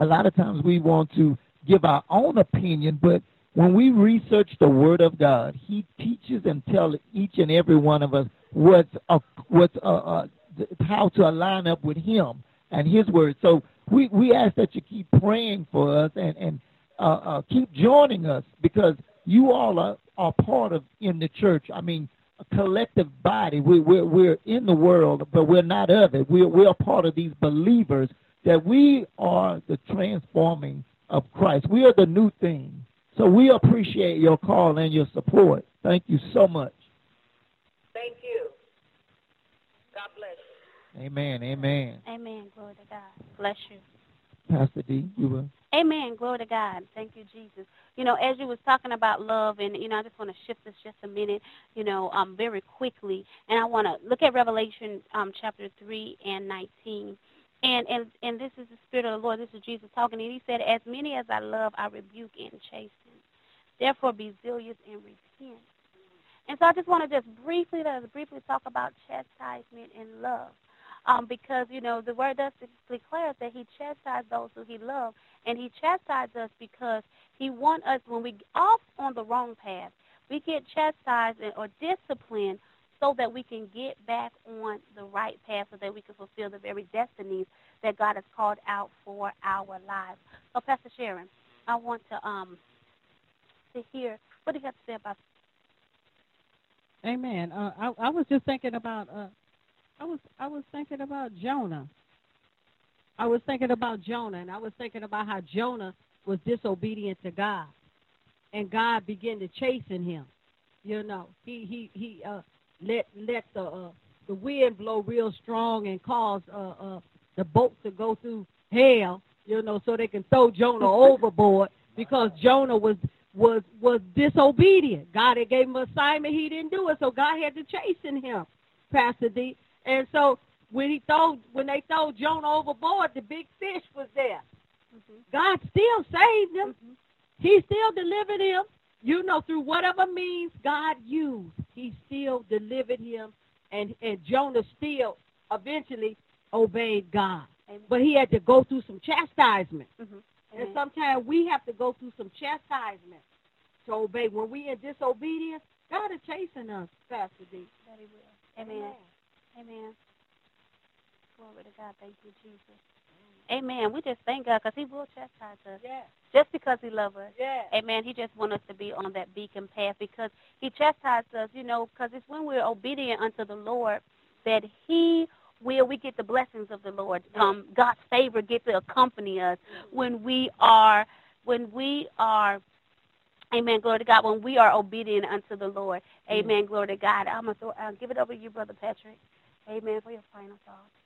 a lot of times we want to give our own opinion, but when we research the Word of God, He teaches and tells each and every one of us what's uh, what's uh, th- how to align up with Him and His Word. So we we ask that you keep praying for us and and uh, uh, keep joining us because you all are, are part of in the church. I mean, a collective body. We, we're we're in the world, but we're not of it. We're we're a part of these believers that we are the transforming of Christ. We are the new thing. So we appreciate your call and your support. Thank you so much. Thank you. God bless you. Amen. Amen. Amen. Glory to God. Bless you. Pastor D, you will. Amen. Glory to God. Thank you, Jesus. You know, as you was talking about love, and you know, I just want to shift this just a minute, you know, um, very quickly, and I want to look at Revelation um, chapter three and nineteen, and and and this is the Spirit of the Lord. This is Jesus talking, and He said, "As many as I love, I rebuke and chasten. Therefore, be zealous and repent." And so, I just want to just briefly, us briefly talk about chastisement and love. um, because you know the word does declare that He chastised those who He loved, and He chastised us because He wants us when we off on the wrong path, we get chastised or disciplined so that we can get back on the right path, so that we can fulfill the very destinies that God has called out for our lives. So, Pastor Sharon, I want to um to hear what do you have to say about Amen. Uh, I, I was just thinking about. Uh, I was I was thinking about Jonah. I was thinking about Jonah, and I was thinking about how Jonah was disobedient to God, and God began to chasten him. You know, he he he uh, let let the uh, the wind blow real strong and cause uh, uh, the boat to go through hell. You know, so they can throw Jonah overboard because Jonah was was was disobedient. God had gave him assignment, he didn't do it, so God had to chasten him, Pastor D. And so when he throw when they throw Jonah overboard, the big fish was there. God still saved him. He still delivered him. You know, through whatever means God used, he still delivered him and, and Jonah still eventually obeyed God. Amen. But he had to go through some chastisement. Mhm. And Amen. sometimes we have to go through some chastisement to obey. When we in disobedience, God is chasing us, Pastor D. that He will. Amen. Amen. Glory to God. Thank you, Jesus. Amen. We just thank God because He will chastise us Yeah, just because He loves us. yeah. Amen. He just wants us to be on that beacon path because He chastised us, you know, because it's when we're obedient unto the Lord that He will, we get the blessings of the Lord. Um, God's favor get to accompany us when we are, when we are, Amen. Glory to God. When we are obedient unto the Lord. Amen. Glory to God. I'm going to uh, give it over to you, Brother Patrick. Amen. For your final thoughts.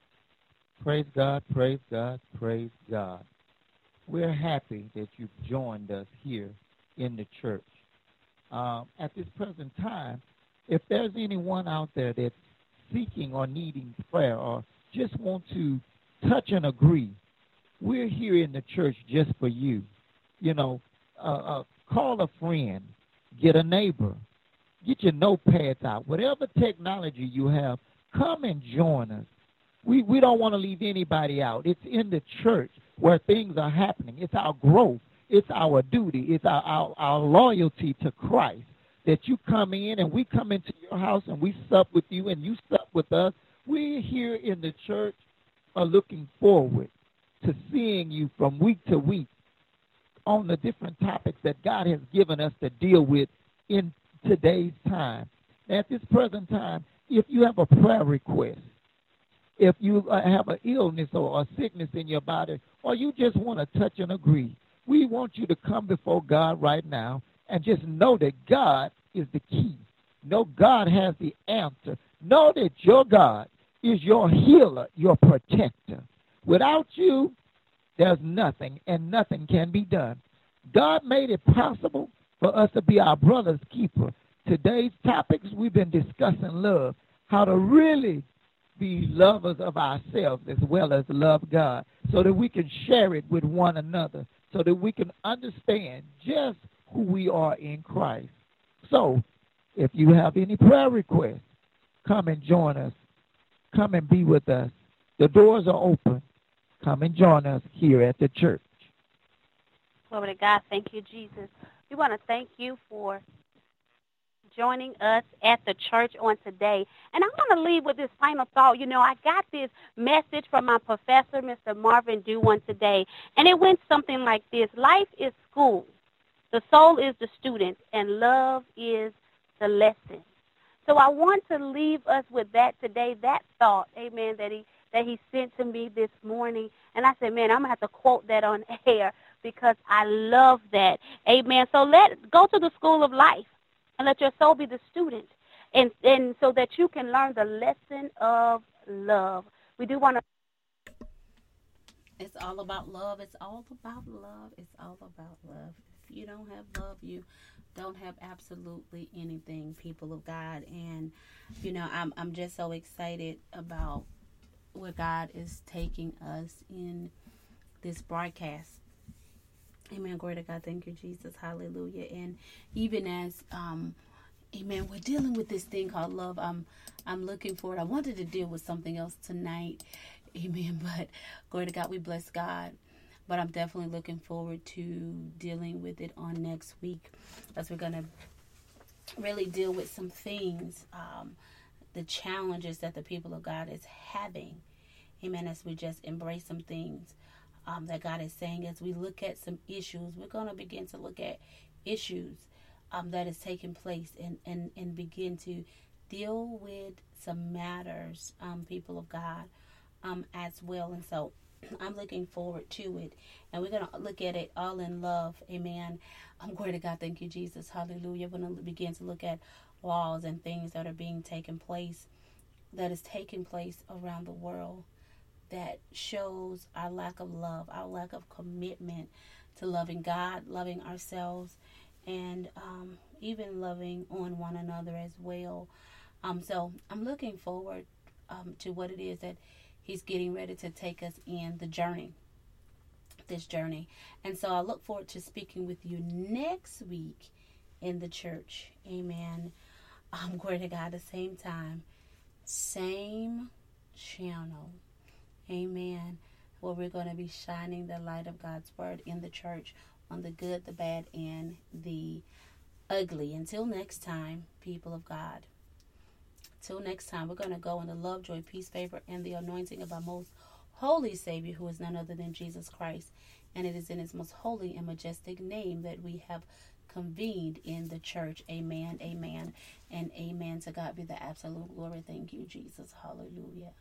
Praise God, praise God, praise God. We're happy that you've joined us here in the church. Um, at this present time, if there's anyone out there that's seeking or needing prayer or just want to touch and agree, we're here in the church just for you. You know, uh, uh, call a friend, get a neighbor, get your notepads out. Whatever technology you have, come and join us we we don't want to leave anybody out. It's in the church where things are happening. It's our growth. It's our duty. It's our, our, our loyalty to Christ that you come in and we come into your house and we sup with you and you sup with us. We're here in the church are looking forward to seeing you from week to week on the different topics that God has given us to deal with in today's time. At this present time, if you have a prayer request, if you uh, have an illness or a sickness in your body, or you just want to touch and agree, we want you to come before God right now and just know that God is the key. Know God has the answer. Know that your God is your healer, your protector. Without you, there's nothing, and nothing can be done. God made it possible for us to be our brother's keeper. Today's topics, we've been discussing love, how to really be lovers of ourselves as well as love God, so that we can share it with one another, so that we can understand just who we are in Christ. So, if you have any prayer requests, come and join us. Come and be with us. The doors are open. Come and join us here at the church. Glory to God. Thank you, Jesus. We want to thank you for joining us at the church on today. And I want to leave with this final thought. You know, I got this message from my professor, Mr. Marvin Dewan, today, and it went something like this Life is school, the soul is the student, and love is the lesson. So I want to leave us with that today, that thought, amen, that he that he sent to me this morning. And I said, man, I'm going to have to quote that on air because I love that. Amen. So let go to the school of life and let your soul be the student. And, and so that you can learn the lesson of love. We do want to It's all about love. It's all about love. It's all about love. If you don't have love, you don't have absolutely anything, people of God. And you know, I'm I'm just so excited about where God is taking us in this broadcast. Amen. Glory to God. Thank you, Jesus. Hallelujah. And even as um Amen. We're dealing with this thing called love. I'm I'm looking for it. I wanted to deal with something else tonight. Amen. But glory to God, we bless God. But I'm definitely looking forward to dealing with it on next week as we're gonna really deal with some things, um, the challenges that the people of God is having. Amen. As we just embrace some things um, that God is saying, as we look at some issues, we're going to begin to look at issues um, that is taking place and, and, and begin to deal with some matters, um, people of God, um, as well. And so I'm looking forward to it. And we're going to look at it all in love. Amen. I'm glory to God. Thank you, Jesus. Hallelujah. We're going to begin to look at laws and things that are being taken place, that is taking place around the world that shows our lack of love, our lack of commitment to loving God, loving ourselves, and um, even loving on one another as well. Um, so I'm looking forward um, to what it is that He's getting ready to take us in the journey, this journey. And so I look forward to speaking with you next week in the church. Amen. I'm glory to God. The same time, same channel. Amen. Where we're going to be shining the light of God's word in the church on the good, the bad, and the ugly. Until next time, people of God. Till next time, we're going to go in the love, joy, peace, favor, and the anointing of our most holy Savior, who is none other than Jesus Christ. And it is in his most holy and majestic name that we have convened in the church. Amen, amen, and amen. To God be the absolute glory. Thank you, Jesus. Hallelujah.